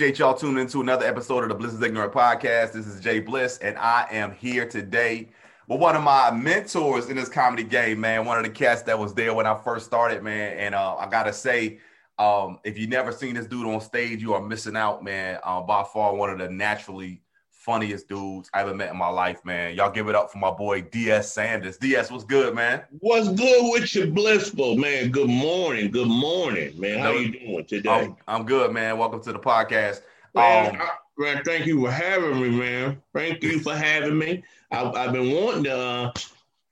Appreciate y'all tuning into another episode of the Bliss is Ignorant podcast. This is Jay Bliss, and I am here today with one of my mentors in this comedy game, man. One of the cats that was there when I first started, man. And uh, I gotta say, um, if you never seen this dude on stage, you are missing out, man. Uh, by far, one of the naturally funniest dudes I ever met in my life, man. Y'all give it up for my boy DS Sanders. DS, what's good, man? What's good with you, blissful man? Good morning, good morning, man. How you doing today? I'm, I'm good, man. Welcome to the podcast. Man, um, I, man, thank you for having me, man. Thank you for having me. I, have been wanting to. Uh,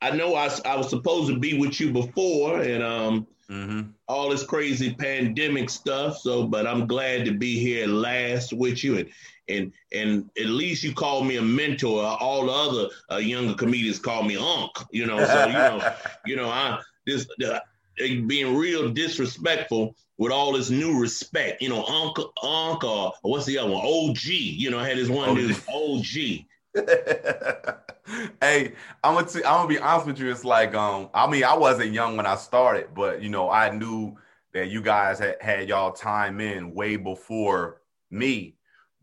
I know I, I was supposed to be with you before, and um, mm-hmm. all this crazy pandemic stuff. So, but I'm glad to be here last with you, and and and at least you call me a mentor. All the other uh, younger comedians call me Unc. You know, so you know, you know, I this uh, being real disrespectful with all this new respect. You know, Unc, Unc, or what's the other one? OG. You know, I had this one dude, OG. hey, I'm gonna t- I'm gonna be honest with you. It's like um, I mean, I wasn't young when I started, but you know, I knew that you guys had had y'all time in way before me.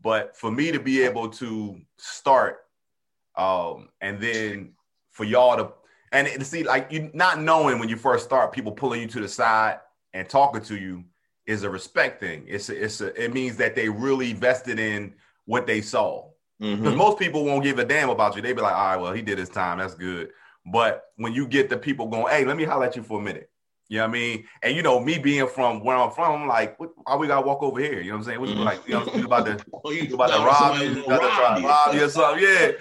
But for me to be able to start, um, and then for y'all to and to see like you not knowing when you first start, people pulling you to the side and talking to you is a respect thing. It's a, it's a, it means that they really vested in what they saw. Because mm-hmm. most people won't give a damn about you. They be like, all right, well, he did his time. That's good. But when you get the people going, hey, let me holler at you for a minute. You know what I mean? And you know, me being from where I'm from, I'm like, what, why we gotta walk over here? You know what I'm saying? What, mm-hmm. Like, you know, you about to oh, you about to rob you, rob you. rob you or something. Yeah.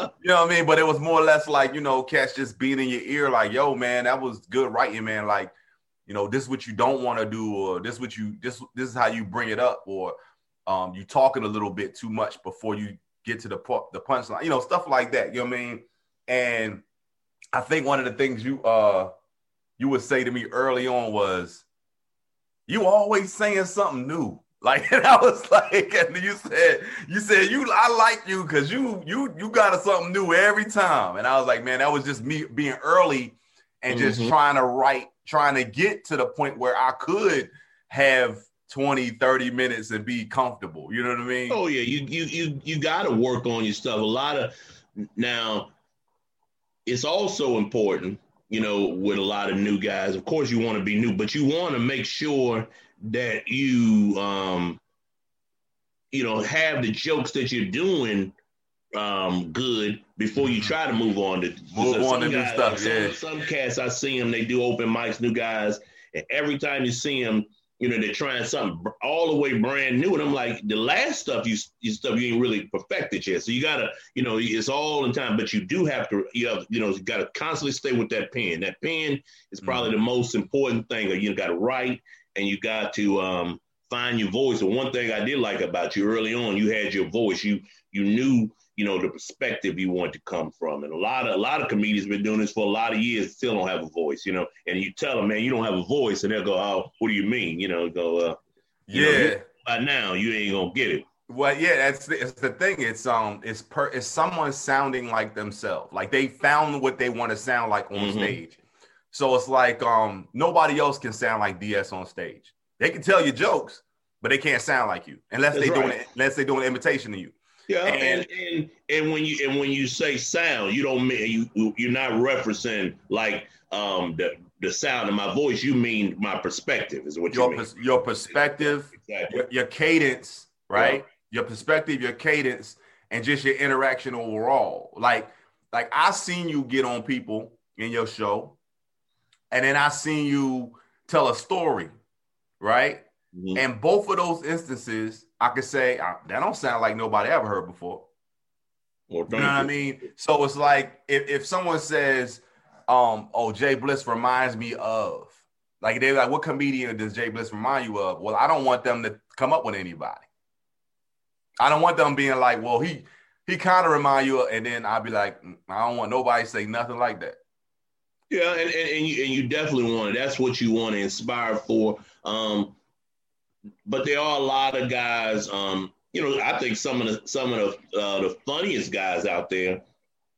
you know what I mean? But it was more or less like, you know, catch just being in your ear, like, yo, man, that was good writing, man. Like, you know, this is what you don't want to do, or this what you this this is how you bring it up, or um, you talking a little bit too much before you get to the the punchline, you know, stuff like that. You know what I mean? And I think one of the things you uh you would say to me early on was, "You always saying something new." Like, and I was like, and you said, you said you, I like you because you, you, you got something new every time. And I was like, man, that was just me being early and mm-hmm. just trying to write, trying to get to the point where I could have 20 30 minutes and be comfortable you know what i mean oh yeah you you you, you got to work on your stuff a lot of now it's also important you know with a lot of new guys of course you want to be new but you want to make sure that you um you know have the jokes that you're doing um good before you mm-hmm. try to move on to move on to new stuff some, yeah some cats i see them they do open mics new guys and every time you see them you know, they're trying something all the way brand new. And I'm like, the last stuff you, you stuff you ain't really perfected yet. So you gotta, you know, it's all in time, but you do have to, you have, you know, you gotta constantly stay with that pen. That pen is probably mm-hmm. the most important thing. You got to write and you got to um, find your voice. And one thing I did like about you early on, you had your voice. You you knew you know the perspective you want to come from. And a lot of a lot of comedians been doing this for a lot of years still don't have a voice you know. And you tell them man you don't have a voice and they'll go oh what do you mean? You know go uh yeah know, by now you ain't gonna get it. Well yeah that's the, it's the thing. It's um it's per it's someone sounding like themselves. Like they found what they want to sound like on mm-hmm. stage. So it's like um nobody else can sound like ds on stage. They can tell you jokes but they can't sound like you unless they right. doing unless they doing an imitation of you yeah, and, and, and when you and when you say sound, you don't mean you you're not referencing like um the the sound of my voice. You mean my perspective is what your you mean. your perspective, exactly. your, your, cadence, right? Yeah. Your perspective, your cadence, and just your interaction overall. Like like I seen you get on people in your show, and then I seen you tell a story, right? Mm-hmm. And both of those instances I could say uh, that don't sound like nobody ever heard before. Well, you know what I mean? So it's like if, if someone says, um, oh, Jay Bliss reminds me of, like they're like, what comedian does Jay Bliss remind you of? Well, I don't want them to come up with anybody. I don't want them being like, well, he he kind of remind you, of, and then I'll be like, mm, I don't want nobody to say nothing like that. Yeah, and, and, and you and you definitely want it. That's what you want to inspire for. Um, but there are a lot of guys. Um, you know, I think some of the some of the uh, the funniest guys out there.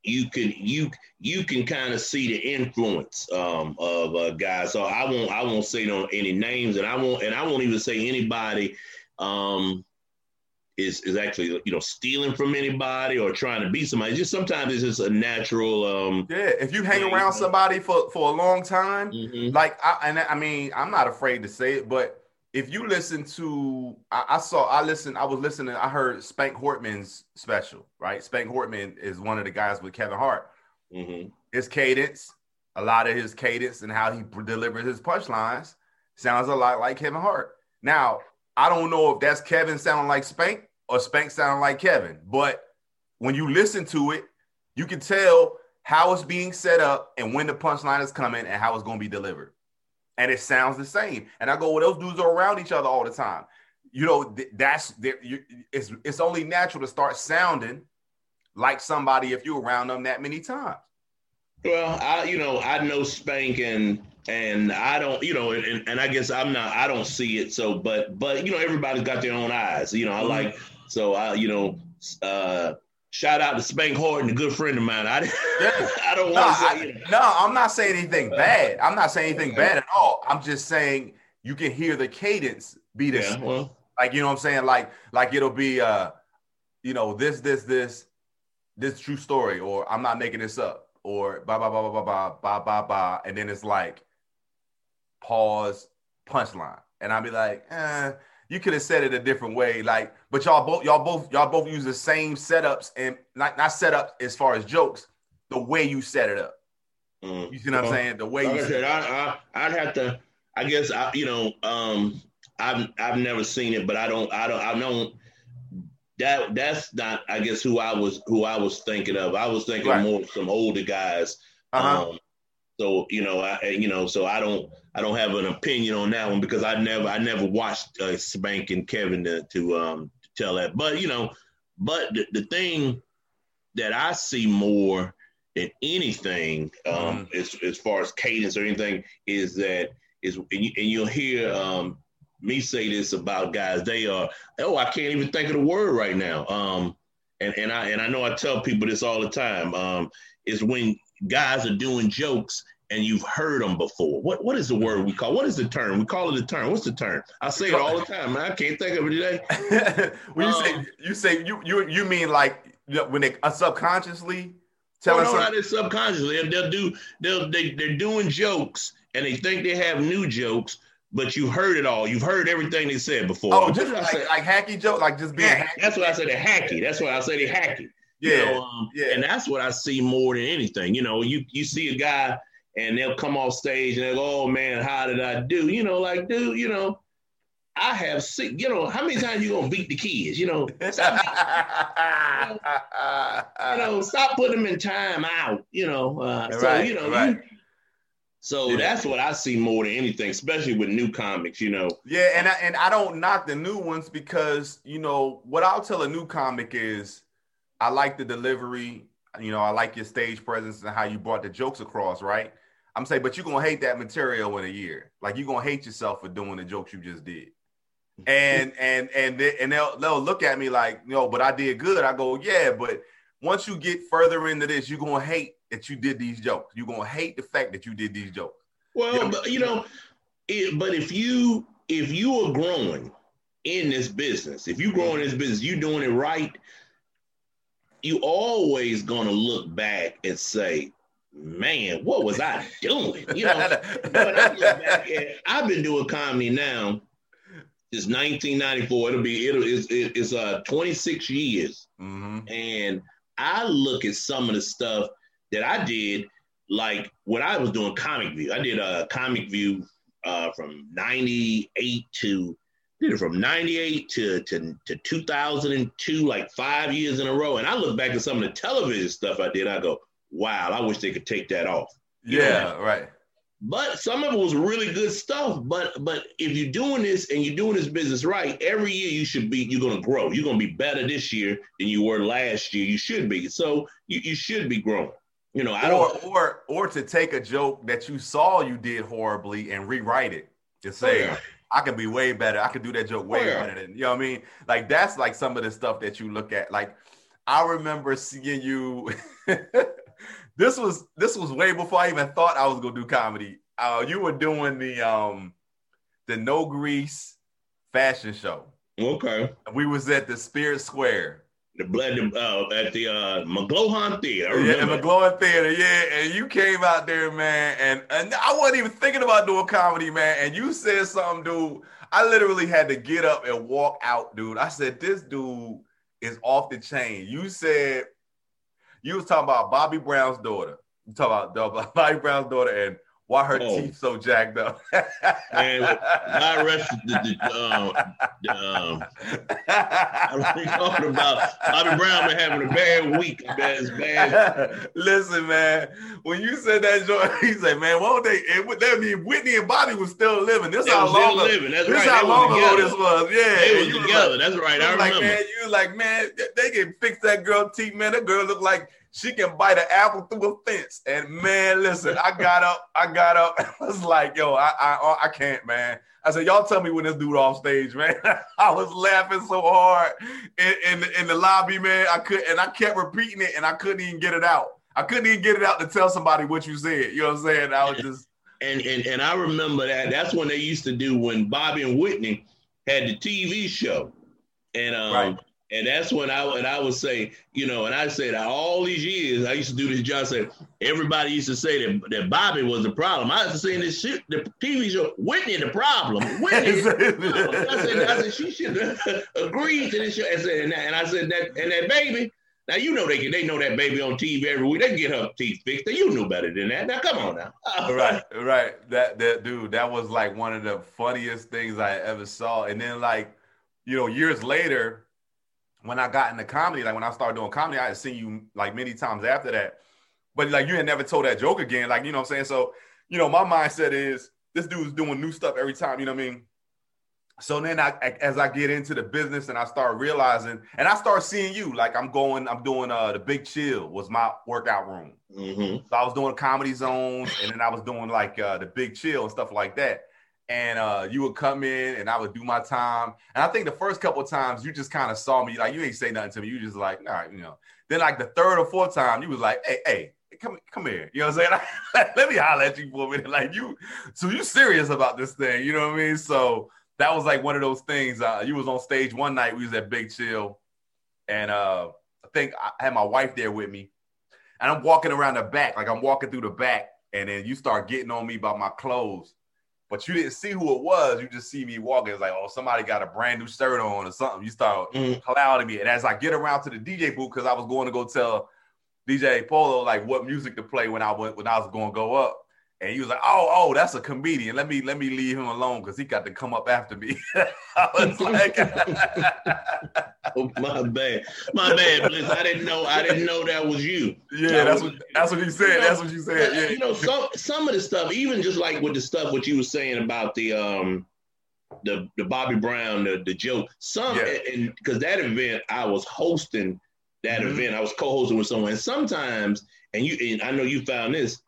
You can you you can kind of see the influence um, of uh, guys. So I won't I won't say no any names, and I won't and I won't even say anybody um, is is actually you know stealing from anybody or trying to be somebody. Just sometimes it's just a natural. Um, yeah, if you hang around somebody for for a long time, mm-hmm. like I, and I mean, I'm not afraid to say it, but if you listen to, I, I, saw, I listened, I was listening, I heard Spank Horton's special, right? Spank Horton is one of the guys with Kevin Hart. Mm-hmm. His cadence, a lot of his cadence and how he delivers his punchlines sounds a lot like Kevin Hart. Now, I don't know if that's Kevin sounding like Spank or Spank sounding like Kevin, but when you listen to it, you can tell how it's being set up and when the punchline is coming and how it's going to be delivered and it sounds the same. And I go, well, those dudes are around each other all the time. You know, that's it's it's only natural to start sounding like somebody if you're around them that many times. Well, I you know I know Spank and and I don't you know and, and I guess I'm not I don't see it so but but you know everybody's got their own eyes you know I mm-hmm. like so I you know uh Shout out to Spank Horton, a good friend of mine. I. I don't want to no, say. I, no, I'm not saying anything bad. I'm not saying anything bad at all. I'm just saying you can hear the cadence be the yeah, well, like you know what I'm saying. Like like it'll be uh, you know this this this this true story, or I'm not making this up, or ba ba ba ba ba ba ba ba, and then it's like pause punchline, and I'll be like, eh you could have said it a different way. Like, but y'all both y'all both y'all both use the same setups and not not setup as far as jokes, the way you set it up. Mm. You see what well, I'm saying? The way like you I said, I, I would have to. I guess I you know um I've I've never seen it, but I don't I don't I don't that that's not I guess who I was who I was thinking of. I was thinking right. more of some older guys. Uh-huh. Um, so you know, I you know, so I don't I don't have an opinion on that one because I never I never watched uh, Spank and Kevin to, to um to tell that. But you know, but the, the thing that I see more than anything, um, mm-hmm. as as far as cadence or anything, is that is and, you, and you'll hear um me say this about guys. They are oh I can't even think of the word right now. Um, and and I and I know I tell people this all the time. Um, is when guys are doing jokes and you've heard them before. What what is the word we call? What is the term? We call it a term. What's the term? I say it all the time, man. I can't think of it today. when you um, say you say you you you mean like when they uh, subconsciously tell us no, not subconsciously. They'll do they'll they, they're doing jokes and they think they have new jokes, but you heard it all. You've heard everything they said before. Oh, just like, like hacky joke, like just being hacky. That's why I said they're hacky. That's why I say they're hacky. Yeah, you know, um, yeah. And that's what I see more than anything. You know, you you see a guy and they'll come off stage and they'll go, "Oh man, how did I do?" You know, like, dude, you know, I have six. You know, how many times you gonna beat the kids? You know, stop, you know, stop putting them in time out. You know, uh, so right, you know, right. you, so yeah. that's what I see more than anything, especially with new comics. You know. Yeah, and I, and I don't knock the new ones because you know what I'll tell a new comic is, I like the delivery. You know, I like your stage presence and how you brought the jokes across, right? I'm saying, but you're gonna hate that material in a year. Like you're gonna hate yourself for doing the jokes you just did. And and and they, and they'll they'll look at me like, no, but I did good. I go, yeah, but once you get further into this, you're gonna hate that you did these jokes. You're gonna hate the fact that you did these jokes. Well, you know, but, you know it, but if you if you are growing in this business, if you grow in this business, you're doing it right, you always gonna look back and say, man, what was I doing? You know, when I look back at, I've been doing comedy now since 1994. It'll be it'll it's, it's uh 26 years, mm-hmm. and I look at some of the stuff that I did, like when I was doing Comic View. I did a Comic View uh, from 98 to did it from 98 to, to, to 2002, like five years in a row. And I look back at some of the television stuff I did. I go, wow, I wish they could take that off. You yeah, right. But some of it was really good stuff. But but if you're doing this and you're doing this business right, every year you should be you're gonna grow. You're gonna be better this year than you were last year. You should be. So you, you should be growing. You know, I or, don't or or to take a joke that you saw you did horribly and rewrite it to oh, say oh, yeah. I can be way better. I can do that joke way oh, yeah. better than you know what I mean. Like that's like some of the stuff that you look at. Like I remember seeing you. this was this was way before I even thought I was gonna do comedy. Uh, you were doing the um the no grease fashion show, Okay. We was at the Spirit Square. The blood uh, at the uh, McGlohon Theater. Yeah, McGlohon Theater. Yeah, and you came out there, man, and and I wasn't even thinking about doing comedy, man. And you said something, dude. I literally had to get up and walk out, dude. I said, this dude is off the chain. You said you was talking about Bobby Brown's daughter. You talking about Bobby Brown's daughter and why her oh. teeth so jacked up? Man, God rest the, the, um, the um, I'm talking about Bobby Brown been having a bad week. Bad, bad. Listen, man, when you said that, he said, "Man, won't they?" It, that mean Whitney and Bobby was still living. This they how long living. That's this right. how long ago this was. Yeah, they was together. Like, That's right. I remember. Like, man, you like, man, they can fix that girl teeth, man. That girl look like she can bite an apple through a fence. And man, listen, I got up, I got up, I was like, yo, I, I I can't, man. I said, y'all tell me when this dude off stage, man. I was laughing so hard in, in, in the lobby, man. I could and I kept repeating it and I couldn't even get it out. I couldn't even get it out to tell somebody what you said. You know what I'm saying? I was just and and, and I remember that. That's when they used to do when Bobby and Whitney had the TV show. And um, right. And that's when I and I would say, you know, and I said all these years I used to do this job. Said everybody used to say that, that Bobby was the problem. I was saying this shit, the TV show, Whitney the problem. Whitney. The I said, I said she should agree to this show. I said, and, and I said that and that baby. Now you know they can, they know that baby on TV every week. They can get her teeth fixed. You knew better than that. Now come on now. right, right. That that dude, that was like one of the funniest things I ever saw. And then like, you know, years later when I got into comedy, like when I started doing comedy, I had seen you like many times after that. But like you had never told that joke again. Like, you know what I'm saying? So, you know, my mindset is this dude's doing new stuff every time, you know what I mean? So then I as I get into the business and I start realizing and I start seeing you like I'm going, I'm doing uh the big chill was my workout room. Mm-hmm. So I was doing comedy zones and then I was doing like uh the big chill and stuff like that and uh, you would come in and I would do my time. And I think the first couple times you just kind of saw me, like you ain't say nothing to me. You just like, all right, you know. Then like the third or fourth time, you was like, hey, hey, come come here. You know what I'm saying? Let me holler at you for a minute. Like you, so you serious about this thing? You know what I mean? So that was like one of those things. Uh, you was on stage one night. We was at Big Chill, and uh, I think I had my wife there with me, and I'm walking around the back, like I'm walking through the back, and then you start getting on me about my clothes but you didn't see who it was. You just see me walking. It's like, oh, somebody got a brand new shirt on or something. You start mm. clouding me. And as I get around to the DJ booth, because I was going to go tell DJ Polo like what music to play when I went when I was going to go up. And he was like, "Oh, oh, that's a comedian. Let me let me leave him alone because he got to come up after me." I was like, oh, "My bad, my bad, Bliss. I didn't know. I didn't know that was you." Yeah, that's what that's what he said. You know, that's what you said. Yeah, you know, some some of the stuff, even just like with the stuff what you were saying about the um the the Bobby Brown, the the joke. Some yeah. and because that event I was hosting that mm-hmm. event, I was co-hosting with someone. And sometimes, and you and I know you found this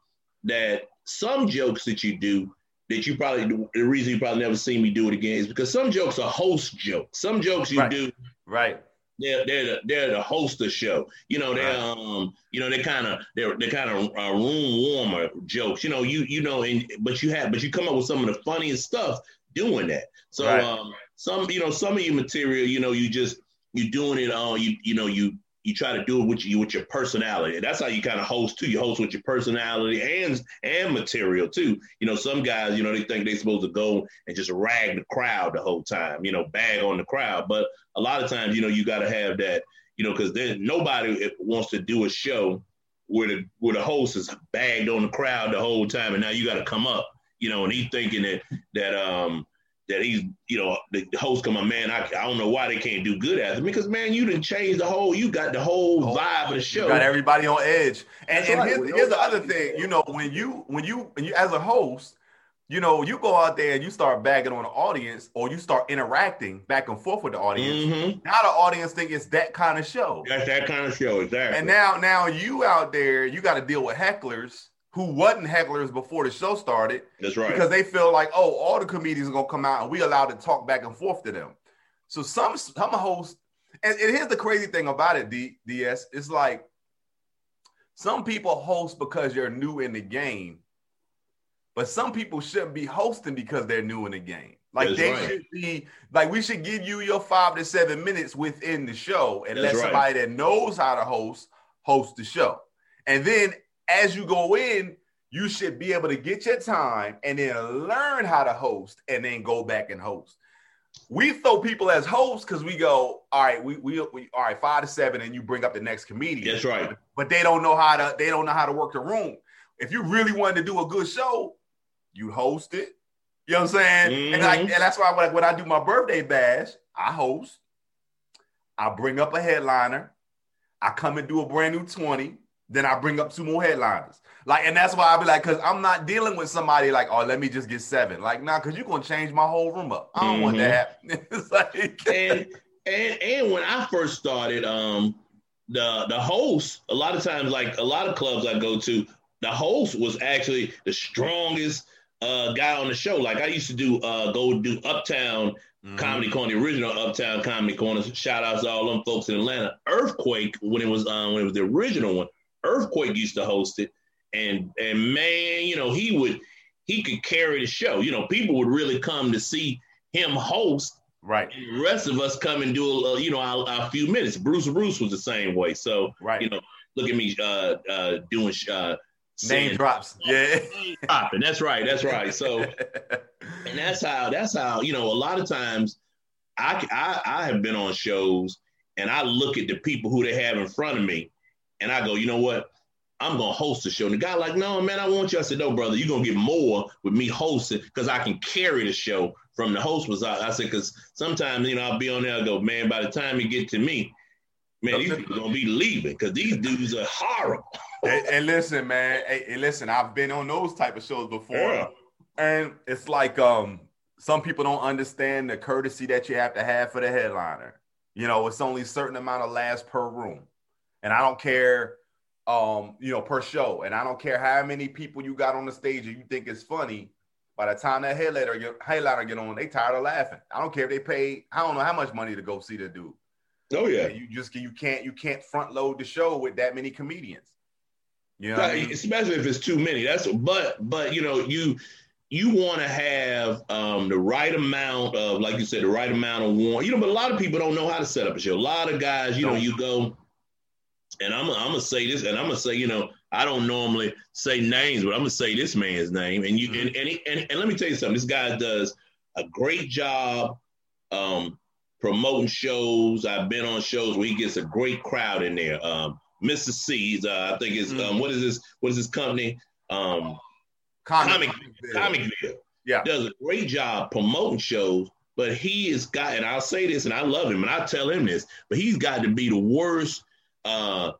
that some jokes that you do that you probably the reason you probably never seen me do it again is because some jokes are host jokes. Some jokes you right. do right. They're they're the, they're the host of show. You know they're right. um you know they kind of they're they're kind of uh, room warmer jokes. You know you you know and but you have but you come up with some of the funniest stuff doing that. So right. um some you know some of your material you know you just you're doing it all you you know you you try to do it with you with your personality. That's how you kind of host too. You host with your personality and and material too. You know, some guys, you know, they think they're supposed to go and just rag the crowd the whole time, you know, bag on the crowd. But a lot of times, you know, you got to have that, you know, because then nobody wants to do a show where the where the host is bagged on the crowd the whole time, and now you got to come up, you know, and he's thinking that that um that he's, you know, the, host come on, man, I, I don't know why they can't do good at it because man, you didn't change the whole, you got the whole oh, vibe of the show. got everybody on edge. And, and right. here's, here's the other thing, you know, when you when you when you as a host, you know, you go out there and you start bagging on the audience or you start interacting back and forth with the audience. Mm-hmm. Now the audience think it's that kind of show. That's that kind of show, exactly. And now now you out there, you got to deal with hecklers who wasn't hecklers before the show started. That's right. Because they feel like, oh, all the comedians are gonna come out and we allowed to talk back and forth to them. So some some hosts, and, and here's the crazy thing about it, D, DS, it's like some people host because you're new in the game, but some people shouldn't be hosting because they're new in the game. Like That's they right. should be like we should give you your five to seven minutes within the show and That's let right. somebody that knows how to host host the show. And then as you go in, you should be able to get your time and then learn how to host and then go back and host. We throw people as hosts because we go, all right, we, we we all right, five to seven, and you bring up the next comedian That's right. but they don't know how to they don't know how to work the room. If you really wanted to do a good show, you host it. You know what I'm saying? And, like, Mhm. and that's why when, when I do my birthday bash, I host. I bring up a headliner. I come and do a brand new 20. Then I bring up two more headliners. Like, and that's why I be like, because I'm not dealing with somebody like, oh, let me just get seven. Like, nah, because you're gonna change my whole room up. I don't want Mhm. that. it's like and and and when I first started, um, the the host a lot of times, like a lot of clubs I go to, the host was actually the strongest uh, guy on the show. Like I used to do, uh, go do Uptown Mhm. Comedy Corner, the original Uptown Comedy Corner. Shout outs to all them folks in Atlanta. Earthquake when it was um, when it was the original one. Earthquake used to host it, and and man, you know he would he could carry the show. You know, people would really come to see him host right, and the rest of us come and do a, you know our, our few minutes. Bruce Bruce was the same way. So right. you know, look at me uh, uh, doing uh, Name drops. Yeah. Dropping. That's right. That's right. So and that's how that's how you know a lot of times I, I I have been on shows and I look at the people who they have in front of me and I go, you know what? I'm gonna host the show. And the guy like, no, man, I want you. I said, no, brother, you're gonna get more with me hosting because I can carry the show from the host was I, I said, because sometimes, you know, I'll be on there, I go, man, by the time you get to me, man, these people gonna be leaving because these dudes are horrible. and, and listen, man. Hey, and listen, I've been on those type of shows before, Yeah. and it's like um, some people don't understand the courtesy that you have to have for the headliner. You know, it's only a certain amount of laughs per room, and I don't care, um, you know, per show, and I don't care how many people you got on the stage and you think it's funny. By the time that headliner get, headliner get on, they tired of laughing. I don't care if they pay. I don't know how much money to go see the dude. Oh yeah. You just you can't you can't front load the show with that many comedians. You know, I mean? especially if it's too many. That's but but you know you you want to have um, the right amount of like you said the right amount of warm. You know, but a lot of people don't know how to set up a show. A lot of guys, you know, you go and I'm I'm gonna say this, and I'm gonna say you know I don't normally say names, but I'm gonna say this man's name, and you Mhm. and and, he, and and let me tell you something. This guy does a great job. Um, promoting shows. I've been on shows where he gets a great crowd in there. Um, Mr. C's, uh, I think it's um, what is this? What is this company? Um, Comic- Comicville Yeah. does a great job promoting shows, but he has got, and I'll say this, and I love him, and I tell him this, but he's got to be the worst uh,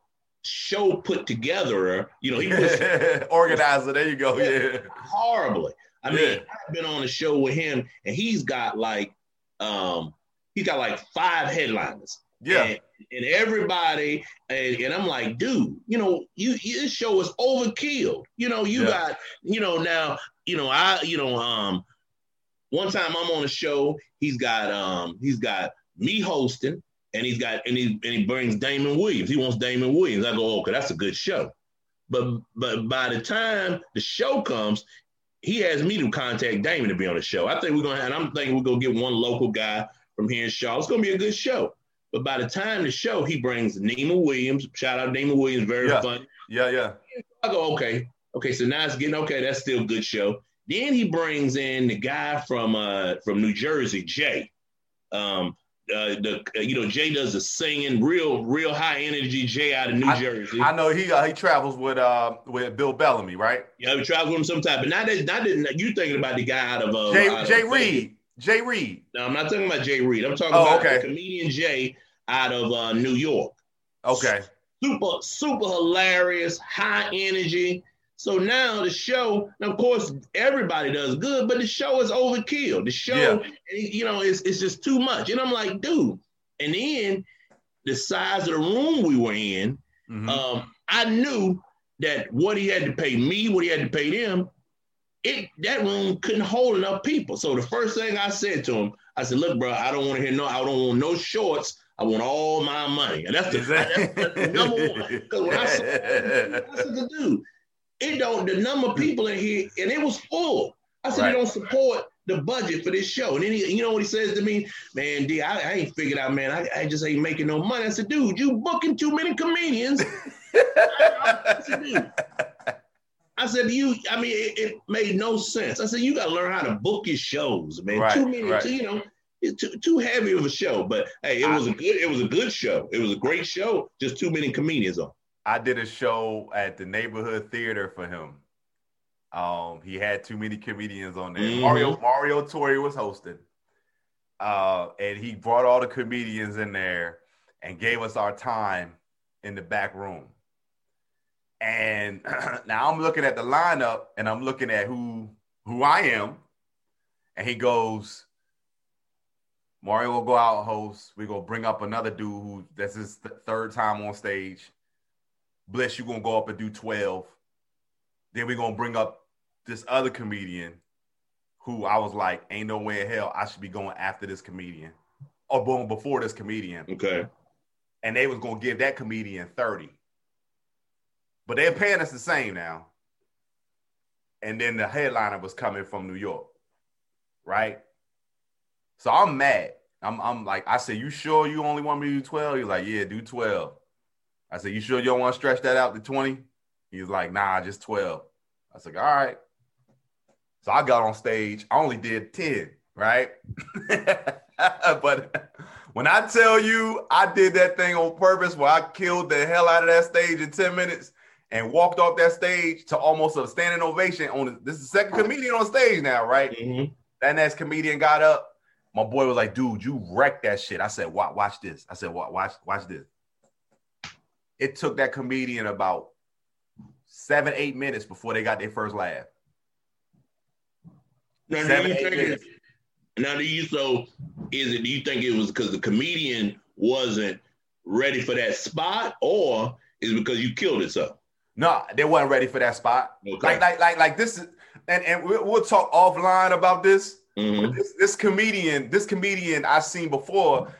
show put together. You know, he puts Organizer. There you go. Yeah. horribly. I mean, Yeah. I've been on a show with him, and he's got like, um, he's got like five headliners. Yeah. And, and everybody, and, and I'm like, dude, you know, you, you this show is overkill. You know, you Yeah. got, you know, now, you know, I, you know, um, one time I'm on a show, he's got, um, he's got me hosting, and he's got, and he and he brings Damon Williams. He wants Damon Williams. I go, okay, that's a good show. But but by the time the show comes, he has me to contact Damon to be on the show. I think we're gonna, and I'm thinking we're gonna get one local guy from here in Shaw. It's gonna be a good show. But by the time the show, he brings Nema Williams. Shout out Nema Williams, very Yeah. funny. Yeah. Yeah. I go, okay, okay, so now it's getting okay. That's still a good show. Then he brings in the guy from uh from New Jersey, Jay. Um, uh, the uh, you know Jay does the singing, real real high energy. Jay out of New Jersey. I know he uh, he travels with uh with Bill Bellamy, right? yeah, we travel with him sometime, but not that not that you thinking about the guy out of uh, Jay out Jay of- Reed. Jay Reed. No, I'm not talking about Jay Reed. I'm talking Oh, about okay. the comedian Jay out of uh, New York. Okay. super super hilarious, high energy. So now the show, and of course, everybody does good, but the show is overkill. The show, Yeah. you know, it's, it's just too much. And I'm like, dude. And then the size of the room we were in, Mhm. um, I knew that what he had to pay me, what he had to pay them, it that room couldn't hold enough people. So the first thing I said to him, I said, "Look, bro, I don't want to hear no, I don't want no shorts. I want all my money." And that's the, Is that- that's the number one. Because when I saw, I said, dude, it don't the number of people in here, and it was full." I said, Right. "It don't support the budget for this show. And then he, you know what he says to me, man, D, I, I ain't figured out, man. I, I just ain't making no money. I said, dude, you booking too many comedians. I. I said, you, I mean, it, it, made no sense. I said, you got to learn how to book your shows, man. Right, too many, right. too, you know, it's too, too heavy of a show. But hey, it was a good, it was a good show. It was a great show. Just too many comedians on. I did a show at the neighborhood theater for him. Um, he had too many comedians on there. Mm-hmm. Mario Mario Tori was hosting, uh, and he brought all the comedians in there and gave us our time in the back room. And now I'm looking at the lineup, and I'm looking at who who I am, and he goes, Mario will go out host. We gonna bring up another dude who that's his th- third time on stage. Bliss, you gonna go up and do 12. Then we're gonna bring up this other comedian who I was like, ain't no way in hell I should be going after this comedian oh, or going before this comedian. Okay. And they was gonna give that comedian 30. But they're paying us the same now. And then the headliner was coming from New York. Right? So I'm mad. I'm I'm like, I said, you sure you only want me to do 12? He's like, yeah, do 12. I said, you sure you don't want to stretch that out to 20? He's like, nah, just 12. I said, all right. So I got on stage. I only did 10, right? but when I tell you I did that thing on purpose where I killed the hell out of that stage in 10 minutes and walked off that stage to almost a standing ovation on this is the second comedian on stage now, right? Mm-hmm. That next comedian got up. My boy was like, dude, you wrecked that shit. I said, watch, watch this. I said, watch, watch this. It took that comedian about seven, eight minutes before they got their first laugh. Now, Seven, do you think it, now, do you so is it? Do you think it was because the comedian wasn't ready for that spot, or is it because you killed it so? No, they wasn't ready for that spot. Okay. Like, like, like, like this is, and and we'll, we'll talk offline about this. Mm-hmm. This, this comedian, this comedian I've seen before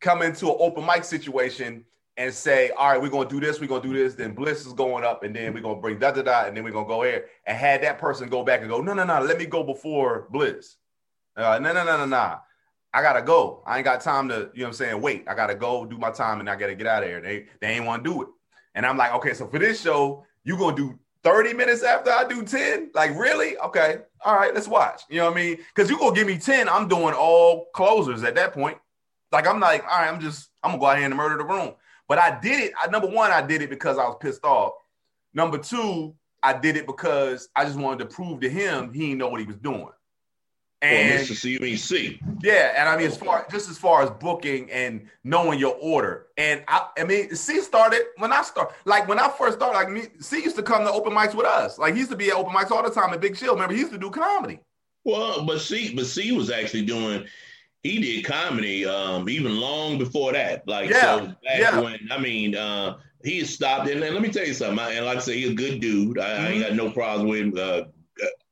come into an open mic situation and say, all right, we're gonna do this, we're gonna do this, then Bliss is going up, and then we're gonna bring da da da, and then we're gonna go here and had that person go back and go, no, no, no, let me go before Bliss. Uh, no, no, no, no, no. I gotta go. I ain't got time to, you know what I'm saying, wait. I gotta go do my time and I gotta get out of here. They they ain't wanna do it. And I'm like, okay, so for this show, you gonna do 30 minutes after I do 10? Like, really? Okay. All right, let's watch. You know what I mean? Because you gonna give me 10, I'm doing all closers at that point. Like, I'm like, all right, I'm just, I'm gonna go out here and murder the room. But I did it. I, number one, I did it because I was pissed off. Number two, I did it because I just wanted to prove to him he didn't know what he was doing. And well, Mr. CBC. Yeah, and I mean, as far just as far as booking and knowing your order, and I, I mean, C started when I started. Like when I first started, like me, C used to come to open mics with us. Like he used to be at open mics all the time at Big Chill. Remember, he used to do comedy. Well, but C, but C was actually doing he did comedy um, even long before that. Like yeah, so back yeah. when I mean uh, he stopped and, and let me tell you something. I, and like I say, he's a good dude. I, mm-hmm. I ain't got no problem with him. Uh,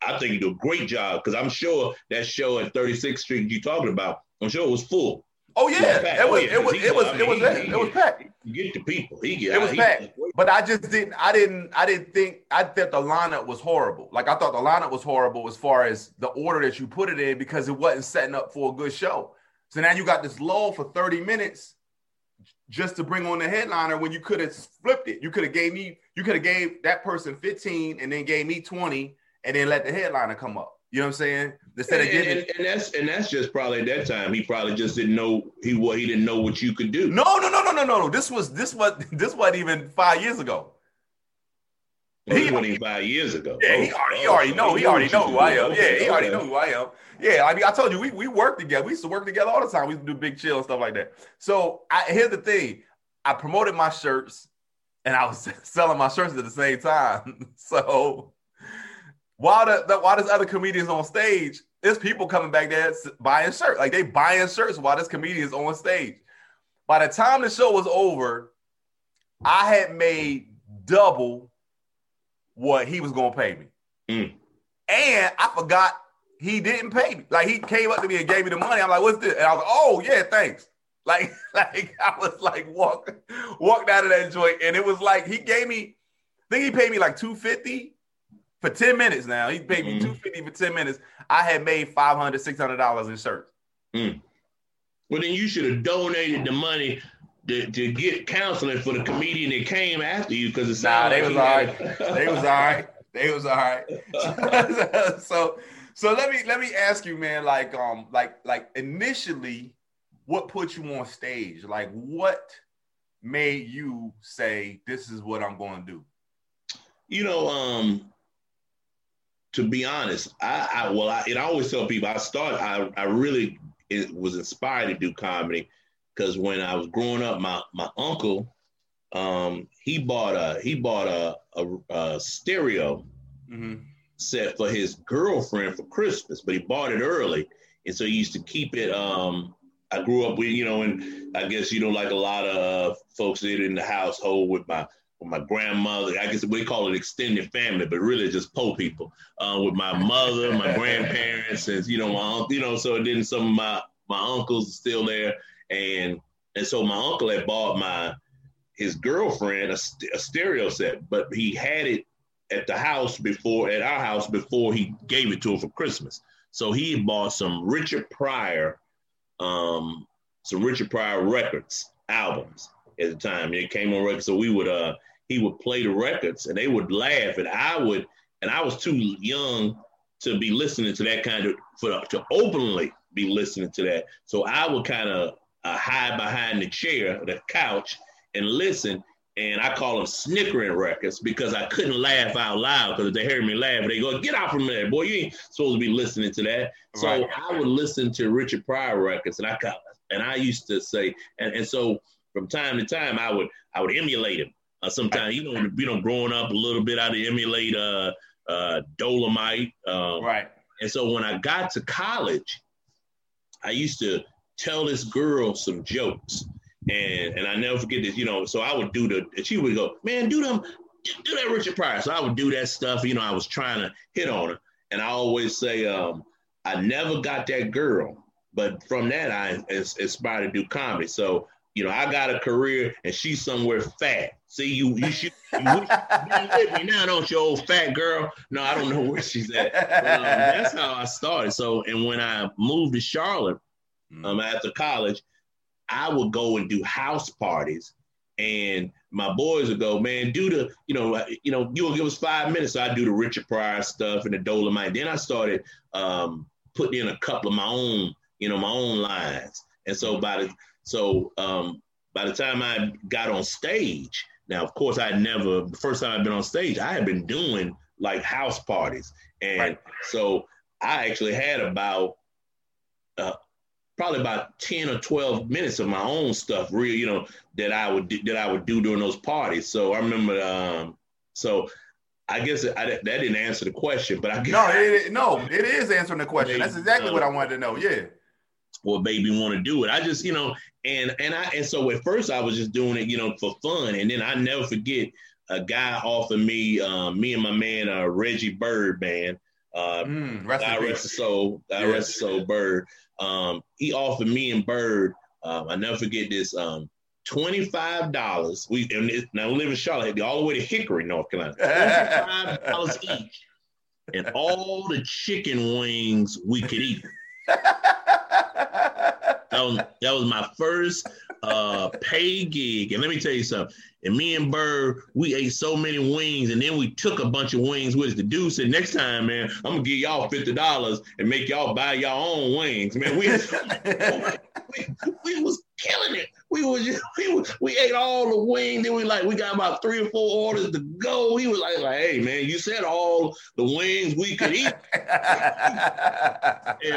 I think he do a great job because I'm sure that show at 36th Street you talking about, I'm sure it was full. Oh, oh yeah, it was, it was, it was, it was, it was packed. You get the people. He get, it was packed. But I just didn't, I didn't, I didn't think, I thought the lineup was horrible. Like I thought the lineup was horrible as far as the order that you put it in because it wasn't setting up for a good show. So now you got this lull for 30 minutes just to bring on the headliner when you could have flipped it. You could have gave me, you could have gave that person 15 and then gave me 20 and then let the headliner come up. You know what I'm saying? Instead and, of giving, and, and, that's and that's just probably at that time he probably just didn't know he what he didn't know what you could do. No, no, no, no, no, no, no. This was this was this wasn't even five years ago. Oh, well, he wasn't years ago. Yeah, he oh, already, he oh, already know. He already know who I am. Yeah, he already know who I am. Yeah, I mean, I told you we we work together. We used to work together all the time. We used to do big chill and stuff like that. So I, here's the thing: I promoted my shirts, and I was selling my shirts at the same time. so while the, the while there's other comedians on stage, there's people coming back there buying shirts. Like they buying shirts while this comedian is on stage. By the time the show was over, I had made double what he was gonna pay me. Mm. And I forgot he didn't pay me. Like he came up to me and gave me the money. I'm like, what's this? And I was like, oh yeah, thanks. Like, like I was like walk walked out of that joint, and it was like he gave me, I think he paid me like 250 for 10 minutes now. He paid me mm-hmm. 250 for 10 minutes. I had made 500 $600 in shirts. Mm. Well, then you should have donated the money to, to get counseling for the comedian that came after you because it's nah, they, like was all right. they was all right. They was all right. so so let me let me ask you, man, like um like like initially what put you on stage? Like what made you say this is what I'm going to do? You know, um to be honest, I, I well, I, I always tell people I started. I, I really was inspired to do comedy because when I was growing up, my my uncle, um, he bought a he bought a a, a stereo mm-hmm. set for his girlfriend for Christmas, but he bought it early, and so he used to keep it. Um, I grew up with you know, and I guess you know, like a lot of folks did in the household with my my grandmother. I guess we call it extended family, but really just poor people. Uh, with my mother, my grandparents, and you know my uncle. You know, so then some of my my uncles are still there, and and so my uncle had bought my his girlfriend a, a stereo set, but he had it at the house before at our house before he gave it to her for Christmas. So he bought some Richard Pryor, um, some Richard Pryor records albums at the time. It came on record, so we would uh he would play the records and they would laugh and I would and I was too young to be listening to that kind of for to openly be listening to that. So I would kind of uh, hide behind the chair, the couch, and listen. And I call them snickering records because I couldn't laugh out loud because if they heard me laugh, they go, "Get out from there, boy! You ain't supposed to be listening to that." So right. I would listen to Richard Pryor records, and I and I used to say, and, and so from time to time, I would I would emulate him. Uh, sometimes you know, you know, growing up a little bit, I'd emulate uh, uh, Dolomite. Um, right. And so when I got to college, I used to tell this girl some jokes, and and I never forget this. You know, so I would do the. She would go, "Man, do them, do that Richard Pryor." So I would do that stuff. You know, I was trying to hit on her, and I always say, um, "I never got that girl." But from that, I inspired to do comedy. So you know, I got a career and she's somewhere fat. See, you you should you with me now, don't you, old fat girl? No, I don't know where she's at. But, um, that's how I started. So, and when I moved to Charlotte, mm. um, after college, I would go and do house parties, and my boys would go, man, do the, you know, you know, you will give us five minutes. So I do the Richard Pryor stuff and the Dolomite. Then I started um, putting in a couple of my own, you know, my own lines. And so by the so um, by the time I got on stage, now of course I never the first time I've been on stage, I had been doing like house parties, and right. so I actually had about uh, probably about 10 or 12 minutes of my own stuff real you know that i would that i would do during those parties. So i remember um so i guess I, that didn't answer the question but i guess no it, no it is answering the question. That's exactly uh, what i wanted to know yeah. what baby want to do it. I just you know and and I and so at first I was just doing it, you know, for fun. And then I never forget a guy offered me, um, me and my man uh, Reggie Bird man, uh, mm, rest God rest his soul, God yes. rest his soul, Bird. Um, he offered me and Bird. Um, I never forget this. Um, Twenty-five dollars. We and it, now we live in Charlotte, all the way to Hickory, North Carolina. Twenty-five dollars each, and all the chicken wings we could eat. That was that was my first uh pay gig. And let me tell you something. And me and Bird, we ate so many wings, and then we took a bunch of wings with us. The dude said, "Next time, man, I'm gonna give y'all fifty dollars and make y'all buy y'all own wings." Man, we we, we was killing it. We was just, we was, we ate all the wings. Then we like we got about three or four orders to go. He was like, like, "Hey, man, you said all the wings we could eat." and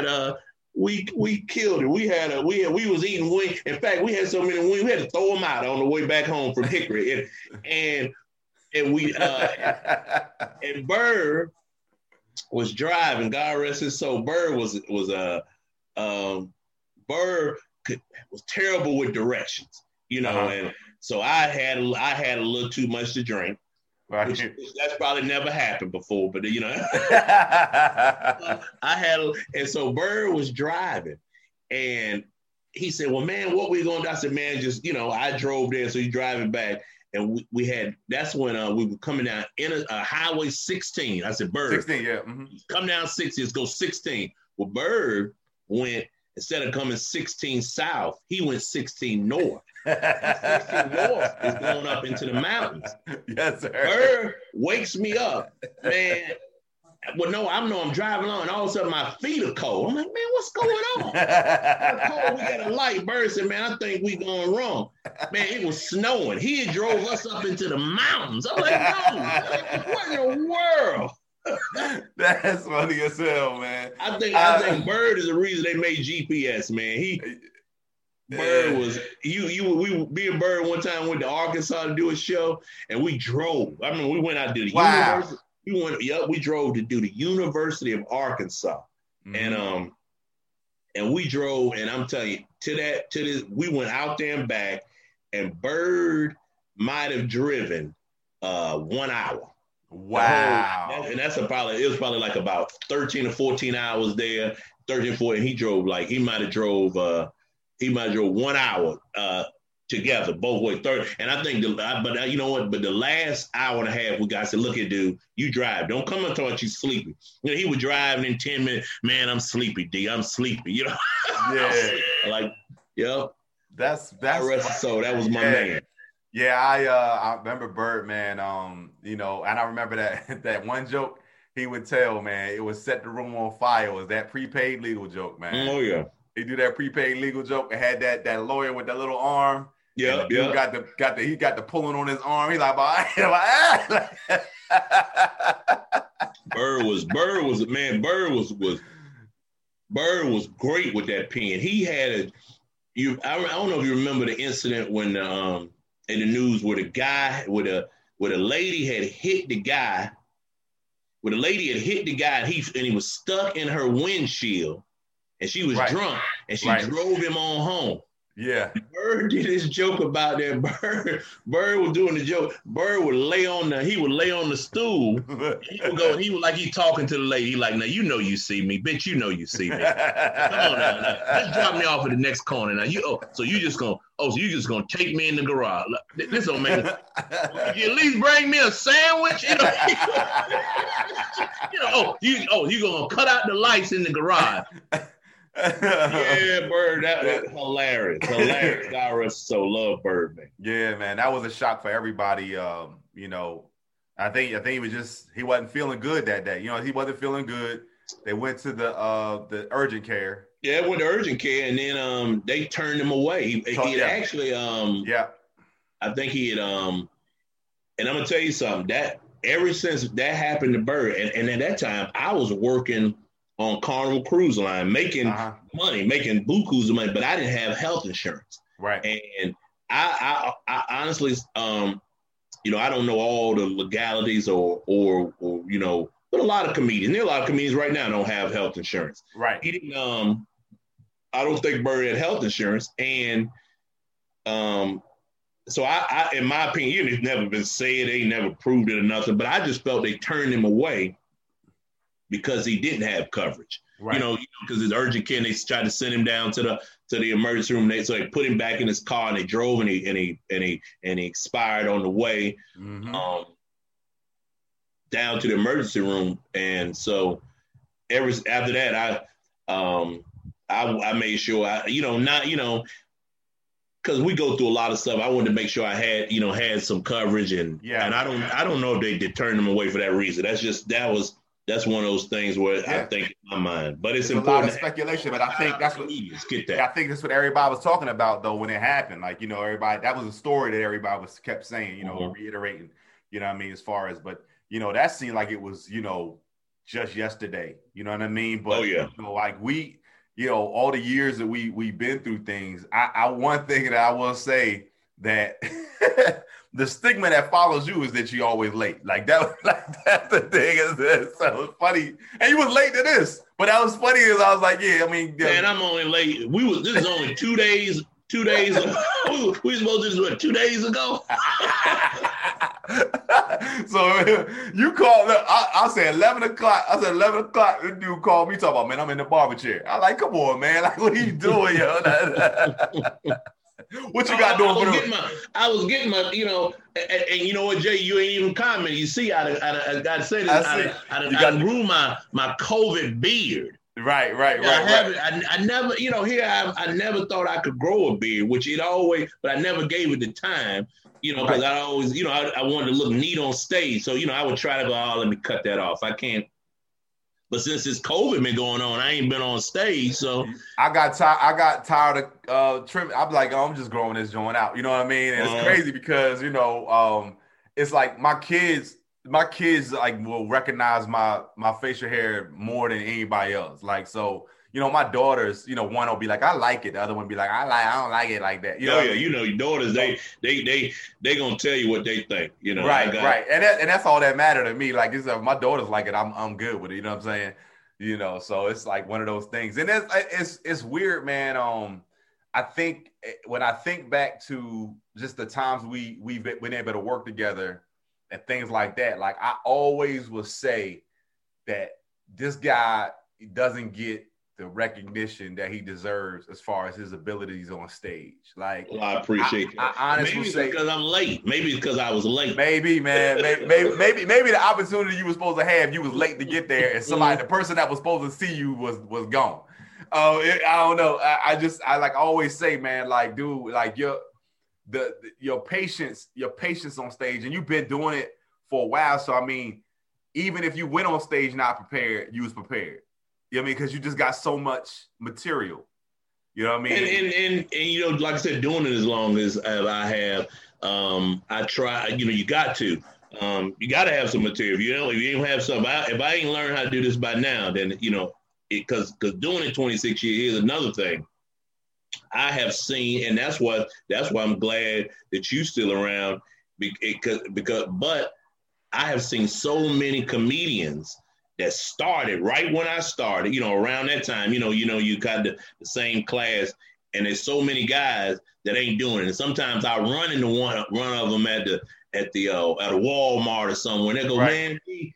uh, we we killed it. We had a we had, we was eating wings. In fact, we had so many wings we had to throw them out on the way back home from Hickory. And and, and we uh, and Bird was driving. God rest his soul. Bird was was a uh, um, Bird could, was terrible with directions, you know. Uh-huh. And so I had I had a little too much to drink. Right. Which, that's probably never happened before, but you know, I had, and so Bird was driving, and he said, "Well, man, what we gonna do?" I said, "Man, just you know, I drove there, so he's driving back." and we, we had that's when uh, we were coming down in a, a highway 16. I said, Bird, 16, yeah. Mm-hmm. come down 60, let's go 16. Well, Bird went instead of coming 16 south, he went 16 north. 16 north is going up into the mountains. Yes, sir. Bird wakes me up, man. Well, no, I know I'm driving on, and all of a sudden my feet are cold. I'm like, man, what's going on? cold. We got a light. Bird said, man, I think we going wrong. Man, it was snowing. He drove us up into the mountains. I'm like, no, what in the world? That's funny as hell, man. I think I think Bird is the reason they made GPS, man. He Bird was you you we me and Bird one time went to Arkansas to do a show and we drove. I mean we went out to the Wow. university. We went yep, we drove to do the University of Arkansas. And Mhm. um and we drove and I'm telling you to that to this we went out there and back and Bird might have driven uh one hour. Wow. And that's a probably it was probably like about 13 or 14 hours there, 13, 14. He drove like he might have drove uh he might have drove one hour uh together both ways. Third, and I think the I- but uh, you know what? But the last hour and a half, we got said, look at dude, you drive. Don't come and talk you sleepy. You know, he would drive and in 10 minutes, man, I'm sleepy, D. I'm sleepy. You know, yeah. like, yep. That's That that's soul. That was my Yeah. man. Yeah, I uh I remember Birdman, um, you know, and I remember that that one joke he would tell, man, it would set the room on fire. It was that prepaid legal joke, man. Oh yeah. He do that prepaid legal joke and had that that lawyer with that little arm. Yeah, yeah. got the got the he got the pulling on his arm. He's like, "Ah." Bird was Bird was man. Bird was was Bird was great with that pen. He had a you. I, I don't know if you remember the incident when um in the news where the guy with a where the lady had hit the guy. Where the lady had hit the guy and he and he was stuck in her windshield, and she was Right. drunk and she Right. drove him on home. yeah. Bird did his joke about that. Bird, Bird was doing the joke. Bird would lay on the he would lay on the stool. He would go. He was like he talking to the lady. He like, now you know you see me, bitch. You know you see me. Come on now, now. Just drop me off at the next corner. Now you. Oh, so you just gonna. Oh, so you just gonna take me in the garage? This don't make. You at least bring me a sandwich. You know. you know. Oh, you. Oh, you gonna cut out the lights in the garage? Yeah, Bird. That, that hilarious. Hilarious. I so love Bird, man. Yeah, man, that was a shock for everybody. Um, you know, I think I think he was just he wasn't feeling good that day. You know, he wasn't feeling good. They went to the uh the urgent care. Yeah, it went to urgent care, and then um they turned him away. He, Yeah. actually um Yeah, I think he had um and I'm gonna tell you something that ever since that happened to Bird, and, and at that time I was working on Carnival Cruise Line, making uh-huh. money, making bukus of money, but I didn't have health insurance. right. And I, I, I honestly, um, you know, I don't know all the legalities or, or, or, you know, but a lot of comedians, there are a lot of comedians right now don't have health insurance. Right. He didn't, um, I don't think Bird had health insurance. And, um, so I, I in my opinion, it's never been said, they never proved it or nothing, but I just felt they turned him away because he didn't have coverage Right. you know, because his urgent care, they tried to send him down to the to the emergency room. They so they put him back in his car and they drove and he and he and he and he expired on the way Mhm. um, down to the emergency room. And so ever after that, I um I I made sure I you know not you know because we go through a lot of stuff. I wanted to make sure I had you know had some coverage and Yeah. and I don't I don't know if they did turn them away for that reason. That's just that was. That's one of those things where I think in my mind, but it's There's a lot important. of speculation, but I think that's what get that. I think that's what everybody was talking about though when it happened. Like, you know, everybody that was a story that everybody was kept saying, you know, Mhm. reiterating, you know what I mean, as far as but you know, that seemed like it was, you know, just yesterday. You know what I mean? But Oh, yeah. you know, like we, you know, all the years that we we've been through things, I, I one thing that I will say that the stigma that follows you is that you're always late. Like that, like that's the thing. Is this so it's funny? And you was late to this, but that was funny. Is I was like, yeah, I mean, yeah, Man, I'm only late. We was this is only two days. Two days. ago. we, we supposed to do this what, two days ago. so you called. I, I said eleven o'clock. I said eleven o'clock. The dude called me talking about man. I'm in the barber chair. I like, come on, man. Like, what are you doing, yo? what you got doing I was getting my, I was getting my, you know, and, and you know what, Jay, you ain't even commenting. You see, I, I, I got to say this. I I. I, I, I, got- grew my my COVID beard. Right, right, I right, right. I, I never, you know, here I, I never thought I could grow a beard, which it always, but I never gave it the time, you know, because I always, you know, I, I wanted to look neat on stage. So, you know, I would try to go, oh, let me cut that off. I can't. But since this COVID been going on, I ain't been on stage. So, I got tired. I got tired of uh, trim. I'm like, oh, I'm just growing this joint out. You know what I mean? And it's Uh-huh. crazy because you know, um, it's like my kids. My kids like will recognize my my facial hair more than anybody else. Like so, you know, my daughters. You know, one will be like, I like it. The other one be like, I like. I don't like it like that. You know, oh I yeah, mean? you know, your daughters, they, they, they, they gonna tell you what they think. You know, right, right, and that, and that's all that matter to me. Like, it's uh, my daughters like it. I'm I'm good with it. You know what I'm saying? You know, so it's like one of those things, and it's it's it's weird, man. Um, I think eh, when I think back to just the times we we've been able to work together and things like that, like I always will say that this guy doesn't get the recognition that he deserves as far as his abilities on stage. Like, Well, I appreciate I- that. I honestly Maybe say- because I'm late. Maybe it's because I was late. Maybe, man. Maybe, maybe, maybe, maybe the opportunity you were supposed to have, you was late to get there, and somebody, mm-hmm. the person that was supposed to see you was was gone. Oh, it- I don't know. I, I just, I like always say, man, like, dude, like your the, the your patience, your patience on stage, and you've been doing it for a while. So I mean, even if you went on stage not prepared, you was prepared. You know what I mean? Because you just got so much material. You know what I mean? And, and and and you know, like I said, doing it as long as, as I have, um, I try. You know, you got to. Um, you got to have some material. If you know, if you don't have some, I, if I ain't learned how to do this by now, then you know, because because doing it 26 years is another thing. I have seen, and that's what that's why I'm glad that you still around because because but I have seen so many comedians that started right when I started, you know, around that time, you know, you know, you got the, the same class, and there's so many guys that ain't doing it. And sometimes I run into one one of them at the at the uh, at a Walmart or somewhere, and they go, Right. man,